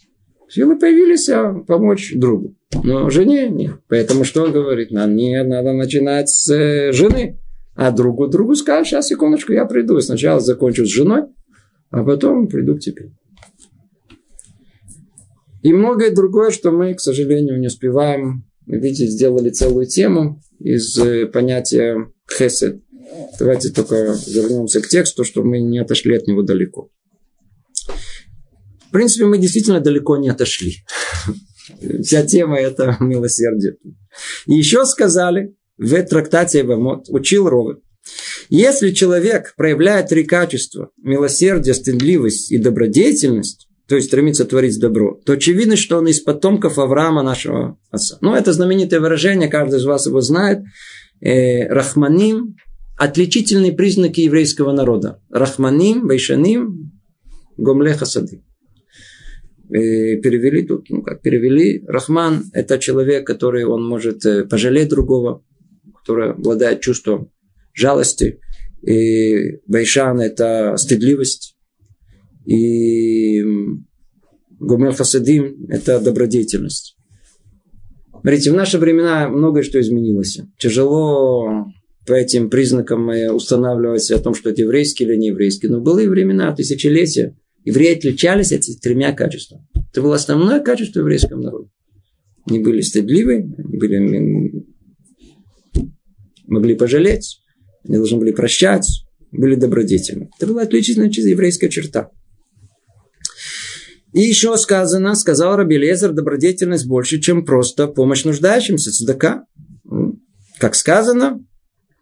Силы появились а помочь другу. Но жене нет. Поэтому что он говорит? Нам не надо начинать с э, жены. А другу, другу скажет, сейчас, секундочку, я приду. Сначала закончу с женой, а потом приду к тебе. И многое другое, что мы, к сожалению, не успеваем. Видите, сделали целую тему из э, понятия хесед. Давайте только вернемся к тексту, что мы не отошли от него далеко. В принципе, мы действительно далеко не отошли. Вся тема это милосердие. И еще сказали в трактате Вамот, учил Ровы, если человек проявляет три качества, милосердие, стыдливость и добродетельность, то есть стремится творить добро, то очевидно, что он из потомков Авраама, нашего отца. Ну, это знаменитое выражение, каждый из вас его знает. Э, Рахманим – отличительные признаки еврейского народа. Рахманим, Вайшаним, Гомлеха Сады перевели тут, ну как перевели, Рахман – это человек, который он может э, пожалеть другого, который обладает чувством жалости. И Байшан – это стыдливость. И Гумер Хасадим – это добродетельность. Смотрите, в наши времена многое что изменилось. Тяжело по этим признакам устанавливать о том, что это еврейский или не еврейский. Но были времена, тысячелетия, Евреи отличались этими тремя качествами. Это было основное качество еврейского народа. не были стыдливы, были, могли пожалеть, они должны были прощать, были добродетельны. Это была отличительная еврейская черта. И еще сказано, сказал Раби Лезер, добродетельность больше, чем просто помощь нуждающимся, цедака. Как сказано,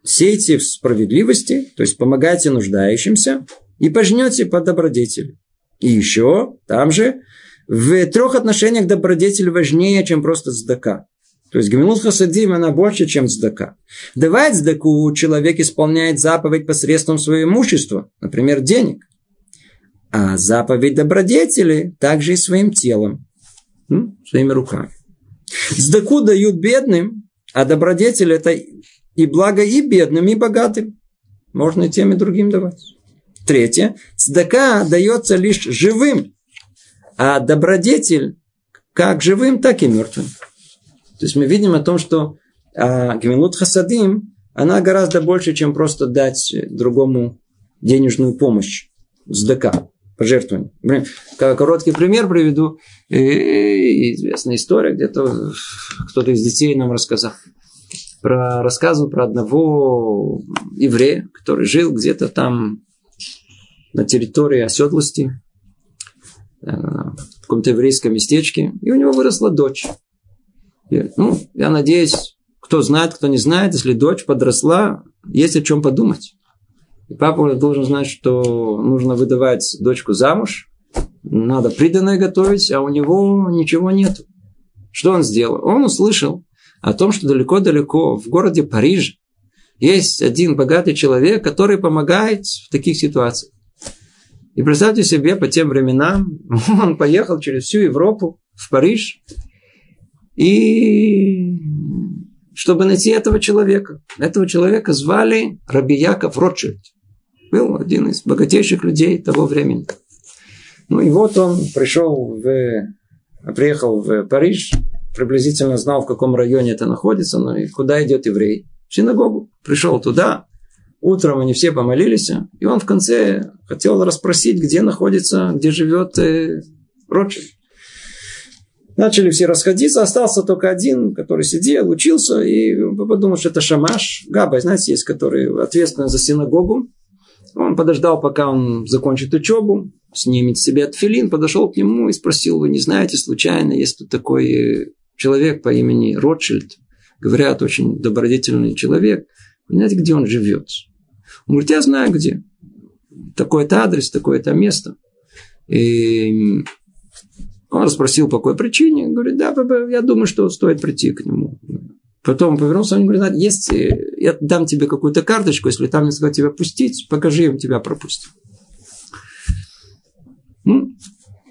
сейте в справедливости, то есть помогайте нуждающимся, и пожнете по добродетели. И еще, там же, в трех отношениях добродетель важнее, чем просто цдака. То есть Гамилут Хасадим, она больше, чем цдака. Давать цдаку человек исполняет заповедь посредством своего имущества, например, денег. А заповедь добродетели также и своим телом, ну, своими руками. Цдаку дают бедным, а добродетель это и благо и бедным, и богатым. Можно и тем, и другим давать. Третье. Цдака дается лишь живым, а добродетель как живым, так и мертвым. То есть мы видим о том, что а, Гмилут Хасадим, она гораздо больше, чем просто дать другому денежную помощь. Сдака, пожертвование. Короткий пример приведу. Известная история, где-то кто-то из детей нам рассказал. Про, рассказывал про одного еврея, который жил где-то там на территории оседлости, э, в каком-то еврейском местечке, и у него выросла дочь. Ну, я надеюсь, кто знает, кто не знает, если дочь подросла, есть о чем подумать. И папа должен знать, что нужно выдавать дочку замуж, надо приданное готовить, а у него ничего нет. Что он сделал? Он услышал о том, что далеко-далеко в городе Париж есть один богатый человек, который помогает в таких ситуациях. И представьте себе, по тем временам он поехал через всю Европу в Париж, и чтобы найти этого человека. Этого человека звали Раби Яков Ротшильд. Был один из богатейших людей того времени. Ну и вот он пришел в, приехал в Париж, приблизительно знал, в каком районе это находится, ну и куда идет еврей. В синагогу. Пришел туда, Утром они все помолились, и он в конце хотел расспросить, где находится, где живет э, Ротшильд. Начали все расходиться, остался только один, который сидел, учился, и подумал, что это Шамаш, Габа, знаете, есть, который ответственный за синагогу. Он подождал, пока он закончит учебу, снимет себе отфилин, подошел к нему и спросил, вы не знаете, случайно, есть тут такой человек по имени Ротшильд, говорят, очень добродетельный человек, вы знаете, где он живет? Он говорит, я знаю где. Такой-то адрес, такое-то место. И он расспросил, по какой причине. Говорит, да, я думаю, что стоит прийти к нему. Потом повернулся, он говорит, есть, я дам тебе какую-то карточку, если там не сказать тебя пустить, покажи им, тебя пропустят. Ну,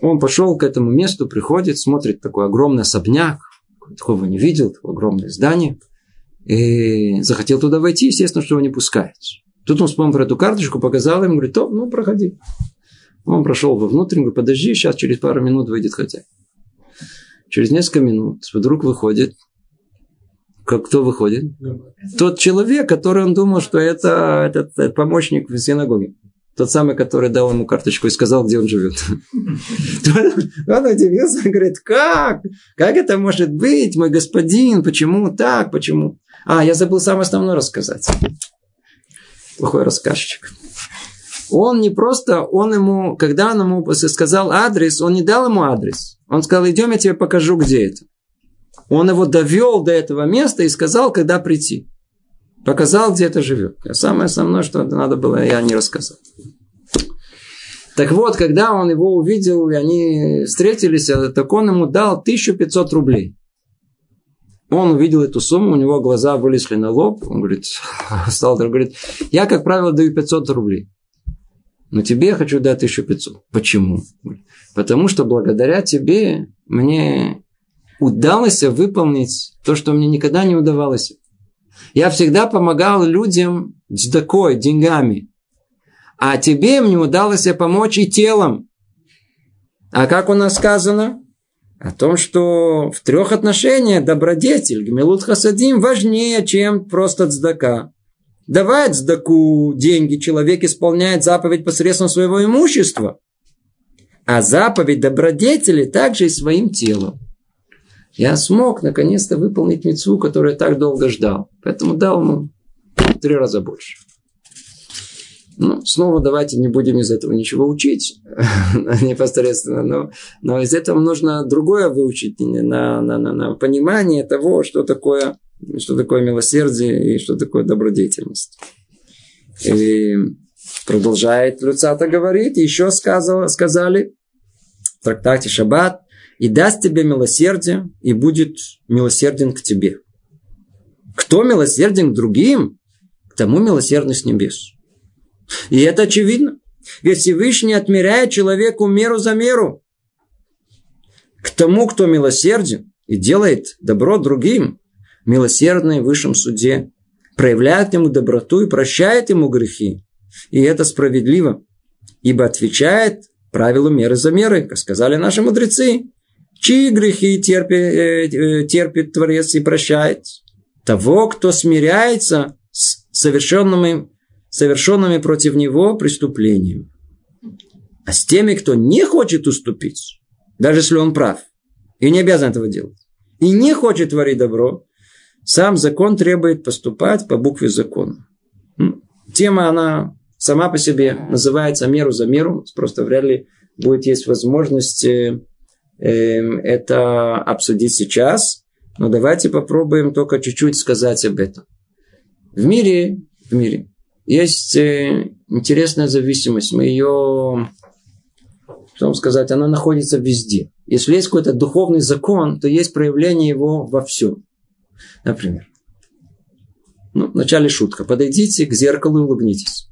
он пошел к этому месту, приходит, смотрит такой огромный особняк, такого не видел, такое огромное здание, и захотел туда войти, естественно, что его не пускают. Тут он вспомнил про эту карточку, показал ему, говорит, то, ну, проходи. Он прошел вовнутрь, говорит, подожди, сейчас через пару минут выйдет хотя. Через несколько минут вдруг выходит, как кто выходит? Тот человек, который он думал, что это этот, этот помощник в синагоге. Тот самый, который дал ему карточку и сказал, где он живет. Он удивился, говорит, как? Как это может быть, мой господин? Почему так? Почему? А, я забыл самое основное рассказать плохой рассказчик. Он не просто, он ему, когда он ему сказал адрес, он не дал ему адрес. Он сказал, идем, я тебе покажу, где это. Он его довел до этого места и сказал, когда прийти. Показал, где это живет. А самое основное, что надо было, я не рассказал. Так вот, когда он его увидел, и они встретились, так он ему дал 1500 рублей. Он увидел эту сумму, у него глаза вылезли на лоб. Он говорит, стал говорит, я, как правило, даю 500 рублей. Но тебе я хочу дать 1500. Почему? Потому что благодаря тебе мне удалось выполнить то, что мне никогда не удавалось. Я всегда помогал людям с такой деньгами. А тебе мне удалось помочь и телом. А как у нас сказано? о том, что в трех отношениях добродетель, гмелут хасадим, важнее, чем просто цдака. Давать цдаку деньги человек исполняет заповедь посредством своего имущества. А заповедь добродетели также и своим телом. я смог наконец-то выполнить мецву, которую я так долго ждал. Поэтому дал ему три раза больше. Ну, снова давайте не будем из этого ничего учить непосредственно, но, но из этого нужно другое выучить на, на, на, на понимание того, что такое, что такое милосердие и что такое добродетельность. И продолжает Люцата говорит, еще сказал, сказали в трактате Шаббат, и даст тебе милосердие, и будет милосерден к тебе. Кто милосерден к другим, к тому милосердный с небес. И это очевидно. Ведь Всевышний отмеряет человеку меру за меру. К тому, кто милосерден и делает добро другим, милосердный в высшем суде, проявляет ему доброту и прощает ему грехи. И это справедливо, ибо отвечает правилу меры за меры, как сказали наши мудрецы. Чьи грехи терпит, э, э, терпит Творец и прощает? Того, кто смиряется с совершенными совершенными против него преступлениями. А с теми, кто не хочет уступить, даже если он прав, и не обязан этого делать, и не хочет творить добро, сам закон требует поступать по букве закона. Тема, она сама по себе называется «меру за меру». Просто вряд ли будет есть возможность э, э, это обсудить сейчас. Но давайте попробуем только чуть-чуть сказать об этом. В мире, в мире есть э, интересная зависимость. Мы ее, что вам сказать, она находится везде. Если есть какой-то духовный закон, то есть проявление его во всем. Например, ну, вначале шутка. Подойдите к зеркалу и улыбнитесь.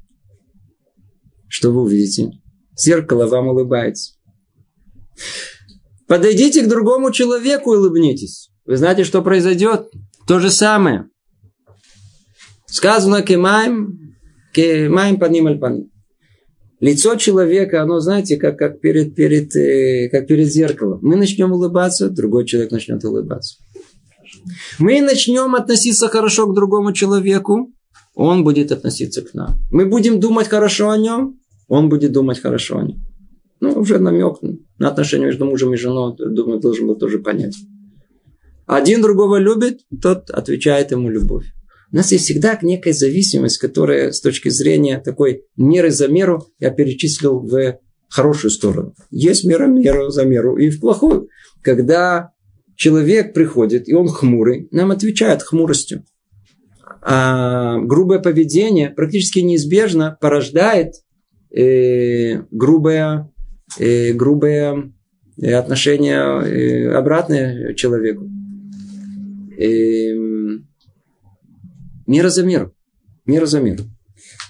Что вы увидите? Зеркало вам улыбается. Подойдите к другому человеку и улыбнитесь. Вы знаете, что произойдет? То же самое. Сказано кемаем Маем паним аль. Лицо человека, оно, знаете, как, как, перед, перед, э, как перед зеркалом. Мы начнем улыбаться, другой человек начнет улыбаться. Мы начнем относиться хорошо к другому человеку, он будет относиться к нам. Мы будем думать хорошо о нем, он будет думать хорошо о нем. Ну, уже намек на отношения между мужем и женой, думаю, должен был тоже понять. Один другого любит, тот отвечает ему любовь. У нас есть всегда некая зависимость, которая с точки зрения такой меры за меру я перечислил в хорошую сторону. Есть мера меру за меру и в плохую. Когда человек приходит, и он хмурый, нам отвечают хмуростью. А грубое поведение практически неизбежно порождает э, грубое, э, грубое отношение э, обратное человеку. Э, Мера за меру. Мера за меру.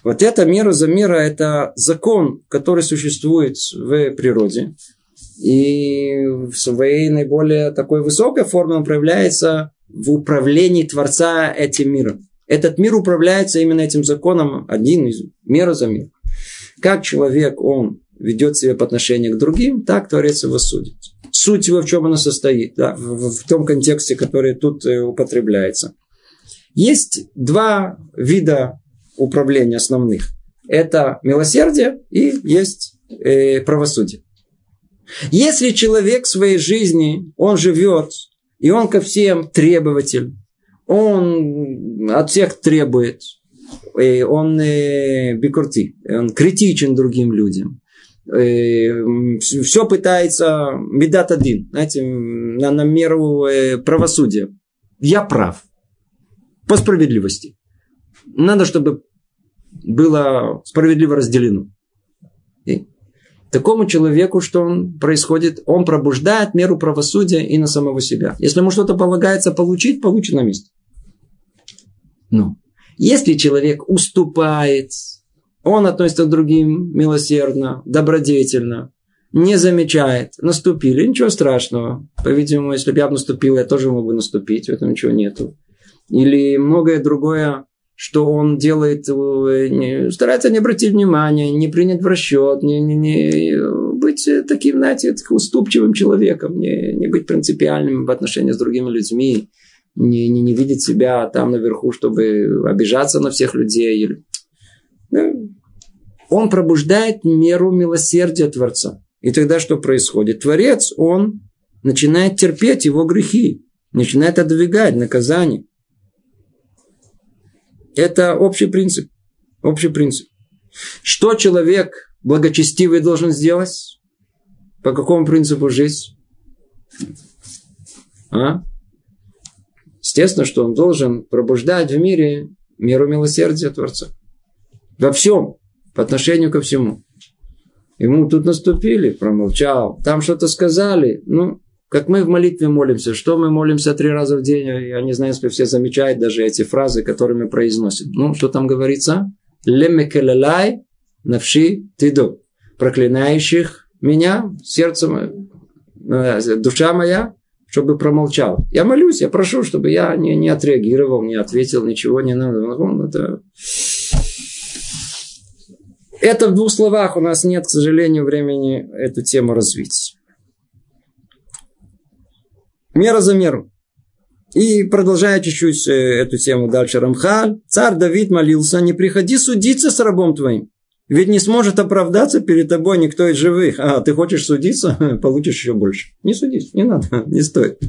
Вот эта мера за мера – это закон, который существует в природе. И в своей наиболее такой высокой форме он проявляется в управлении Творца этим миром. Этот мир управляется именно этим законом, один из мера за мир. Как человек, он ведет себя по отношению к другим, так Творец его судит. Суть его в чем она состоит, да, в, в том контексте, который тут э, употребляется – есть два вида управления основных. Это милосердие и есть э, правосудие. Если человек в своей жизни, он живет, и он ко всем требователь, он от всех требует, он э, бикурти, он критичен другим людям, э, все пытается медат один, знаете, на, на меру э, правосудия. Я прав по справедливости. Надо, чтобы было справедливо разделено. Такому человеку, что он происходит, он пробуждает меру правосудия и на самого себя. Если ему что-то полагается получить, получит на месте. Но если человек уступает, он относится к другим милосердно, добродетельно, не замечает, наступили, ничего страшного. По-видимому, если бы я наступил, я тоже мог бы наступить, в этом ничего нету или многое другое, что он делает, э, старается не обратить внимания, не принять в расчет, не, не, не быть таким, знаете, уступчивым человеком, не, не быть принципиальным в отношении с другими людьми, не, не, не видеть себя там наверху, чтобы обижаться на всех людей. Он пробуждает меру милосердия Творца. И тогда что происходит? Творец, он начинает терпеть его грехи. начинает отодвигать наказание. Это общий принцип. Общий принцип. Что человек благочестивый должен сделать? По какому принципу жить? А? Естественно, что он должен пробуждать в мире меру милосердия Творца. Во всем, по отношению ко всему. Ему тут наступили, промолчал, там что-то сказали. Ну, как мы в молитве молимся, что мы молимся три раза в день, я не знаю, если все замечают даже эти фразы, которые мы произносим. Ну, что там говорится? Лемекелелай навши тиду. Проклинающих меня, сердце мое, э, душа моя, чтобы промолчал. Я молюсь, я прошу, чтобы я не, не отреагировал, не ответил, ничего не надо. Это... это в двух словах. У нас нет, к сожалению, времени эту тему развить. Мера за меру. И продолжая чуть-чуть э, эту тему дальше Рамхаль, царь Давид молился, не приходи судиться с рабом твоим. Ведь не сможет оправдаться перед тобой никто из живых. А ты хочешь судиться, получишь еще больше. Не судись, не надо, не стоит.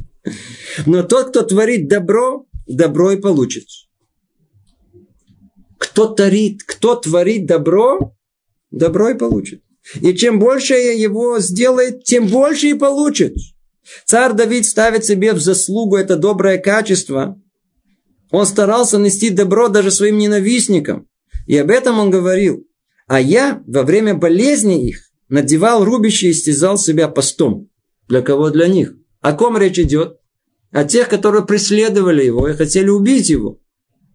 Но тот, кто творит добро, добро и получит. Кто творит, кто творит добро, добро и получит. И чем больше его сделает, тем больше и получит. Царь Давид ставит себе в заслугу это доброе качество. Он старался нести добро даже своим ненавистникам. И об этом он говорил. А я во время болезни их надевал рубище и стязал себя постом. Для кого? Для них. О ком речь идет? О тех, которые преследовали его и хотели убить его.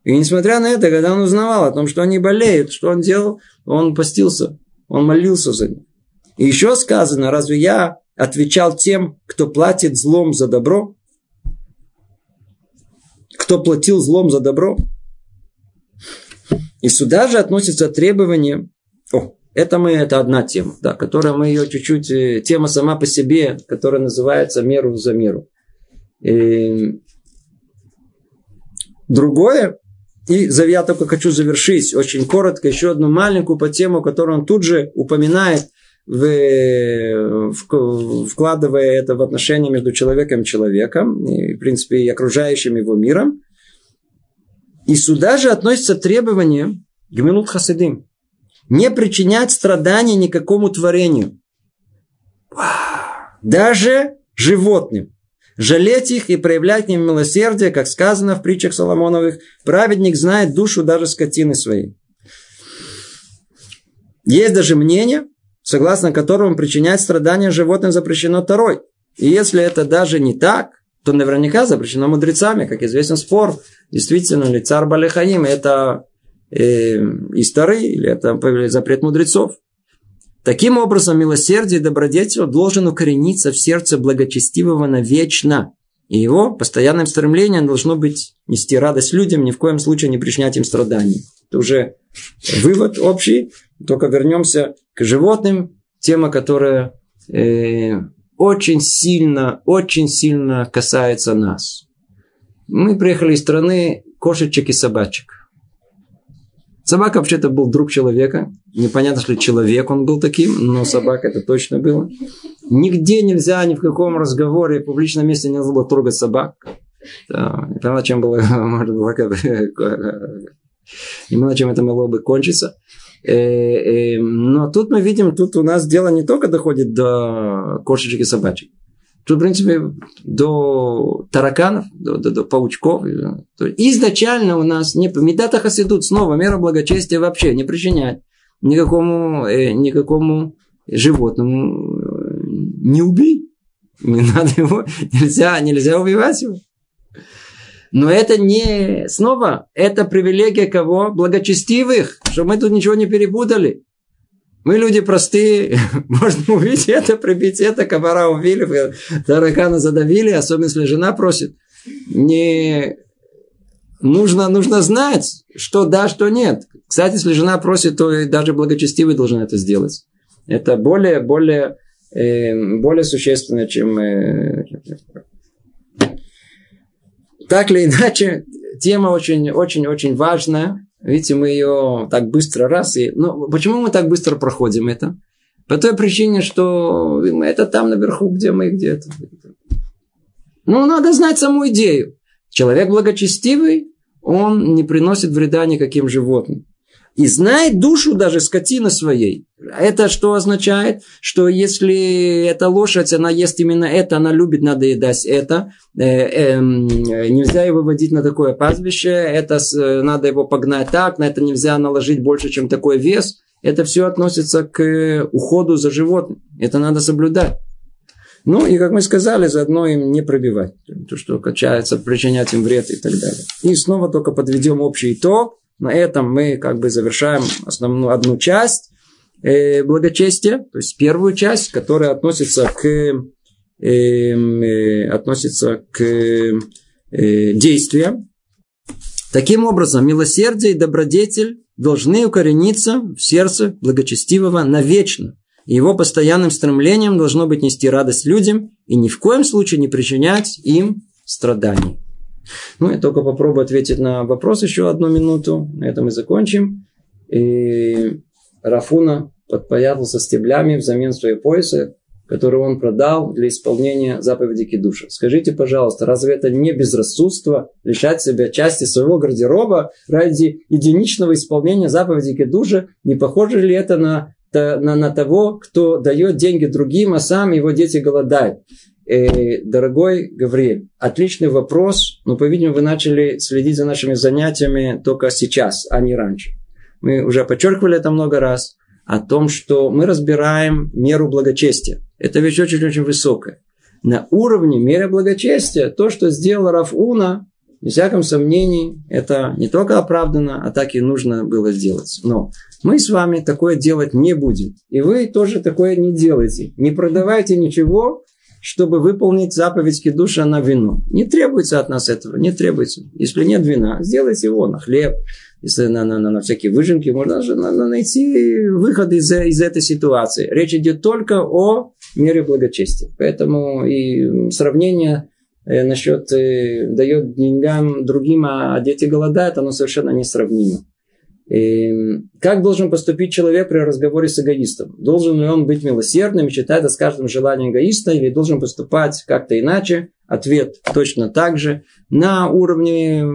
И несмотря на это, когда он узнавал о том, что они болеют, что он делал? Он постился, он молился за них. И еще сказано, разве я отвечал тем, кто платит злом за добро? Кто платил злом за добро? И сюда же относится требование о, это мы, это одна тема, да, которая мы ее чуть-чуть, э, тема сама по себе, которая называется меру за меру. И другое, и я только хочу завершить очень коротко еще одну маленькую по тему, которую он тут же упоминает, вкладывая это в отношения между человеком и человеком, и, в принципе, и окружающим его миром. И сюда же относится требование Гминут Хасидим не причинять страданий никакому творению. Даже животным. Жалеть их и проявлять к ним милосердие, как сказано в притчах Соломоновых, праведник знает душу даже скотины своей. Есть даже мнение, согласно которому причинять страдания животным запрещено второй. И если это даже не так, то наверняка запрещено мудрецами, как известен спор. Действительно ли царь Балехаим это э, исторы, или это запрет мудрецов. Таким образом, милосердие и добродетель должен укорениться в сердце благочестивого навечно. И его постоянным стремлением должно быть нести радость людям, ни в коем случае не причинять им страданий. Это уже вывод общий. Только вернемся к животным. Тема, которая э, очень сильно, очень сильно касается нас. Мы приехали из страны кошечек и собачек. Собака вообще-то был друг человека. Непонятно, что человек он был таким, но собака это точно было. Нигде нельзя, ни в каком разговоре, в публичном месте нельзя было трогать собак. Да, не поняла, чем было, может быть, не поняла, чем это могло бы кончиться. Э, э, но тут мы видим, тут у нас дело не только доходит до кошечек и собачек. Тут, в принципе, до тараканов, до, до, до паучков. Изначально у нас не медата хасидут, снова мера благочестия вообще не причиняет никакому, э, никакому животному не убей. Не надо его, нельзя, нельзя убивать его. Но это не, снова, это привилегия кого? Благочестивых, чтобы мы тут ничего не перепутали. Мы люди простые, можно увидеть это, прибить это, комара убили, таракана задавили, особенно если жена просит. Не нужно, нужно знать, что да, что нет. Кстати, если жена просит, то и даже благочестивый должен это сделать. Это более, более, э, более существенно, чем... Так или иначе, тема очень, очень, очень важная. Видите, мы ее так быстро раз и... Ну, почему мы так быстро проходим это? По той причине, что это там наверху, где мы где-то. Ну, надо знать саму идею. Человек благочестивый, он не приносит вреда никаким животным. И знает душу даже скотины своей. Это что означает? Что если эта лошадь, она ест именно это, она любит надоедать это, э, э, нельзя его выводить на такое пастбище, это э, надо его погнать так, на это нельзя наложить больше, чем такой вес. Это все относится к уходу за животным. Это надо соблюдать. Ну, и, как мы сказали, заодно им не пробивать. То, что качается, причинять им вред и так далее. И снова только подведем общий итог. На этом мы как бы завершаем основную одну часть э, благочестия, то есть первую часть, которая относится к, э, э, относится к э, действиям. Таким образом, милосердие и добродетель должны укорениться в сердце благочестивого навечно. И его постоянным стремлением должно быть нести радость людям и ни в коем случае не причинять им страданий. Ну, я только попробую ответить на вопрос еще одну минуту. На этом мы закончим. И Рафуна подпоятался стеблями взамен своего пояса, который он продал для исполнения заповеди Кедуша. Скажите, пожалуйста, разве это не безрассудство лишать себя части своего гардероба ради единичного исполнения заповеди Кедуша? Не похоже ли это на, на, на того, кто дает деньги другим, а сам его дети голодают? Э, дорогой Гавриэль, отличный вопрос, но, по-видимому, вы начали следить за нашими занятиями только сейчас, а не раньше. Мы уже подчеркивали это много раз, о том, что мы разбираем меру благочестия. Это вещь очень-очень высокая. На уровне меры благочестия то, что сделал Рафуна, без всяком сомнении, это не только оправдано, а так и нужно было сделать. Но мы с вами такое делать не будем. И вы тоже такое не делайте. Не продавайте ничего, чтобы выполнить заповедь кедуша на вино. Не требуется от нас этого, не требуется. Если нет вина, сделайте его на хлеб, если на, на, на, на всякие выжимки, можно же на, на найти выход из, из этой ситуации. Речь идет только о мере благочестия. Поэтому и сравнение э, насчет э, дает деньгам другим, а дети голодают, оно совершенно несравнимо. И как должен поступить человек при разговоре с эгоистом? Должен ли он быть милосердным и считать это с каждым желанием эгоиста, или должен поступать как-то иначе? Ответ точно так же. На уровне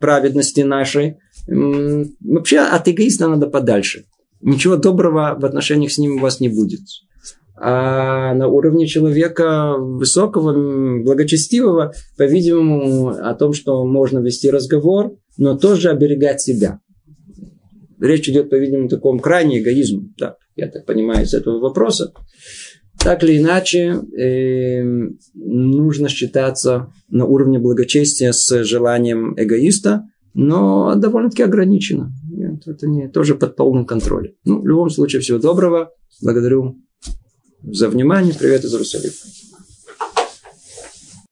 праведности нашей. Вообще от эгоиста надо подальше. Ничего доброго в отношениях с ним у вас не будет. А на уровне человека высокого, благочестивого, по-видимому, о том, что можно вести разговор, но тоже оберегать себя. Речь идет, по-видимому, о таком крайнем эгоизме. Да, я так понимаю из этого вопроса. Так или иначе, э, нужно считаться на уровне благочестия с желанием эгоиста, но довольно-таки ограничено. Нет, это не, тоже под полным контролем. Ну, в любом случае, всего доброго. Благодарю за внимание. Привет из Иерусалима.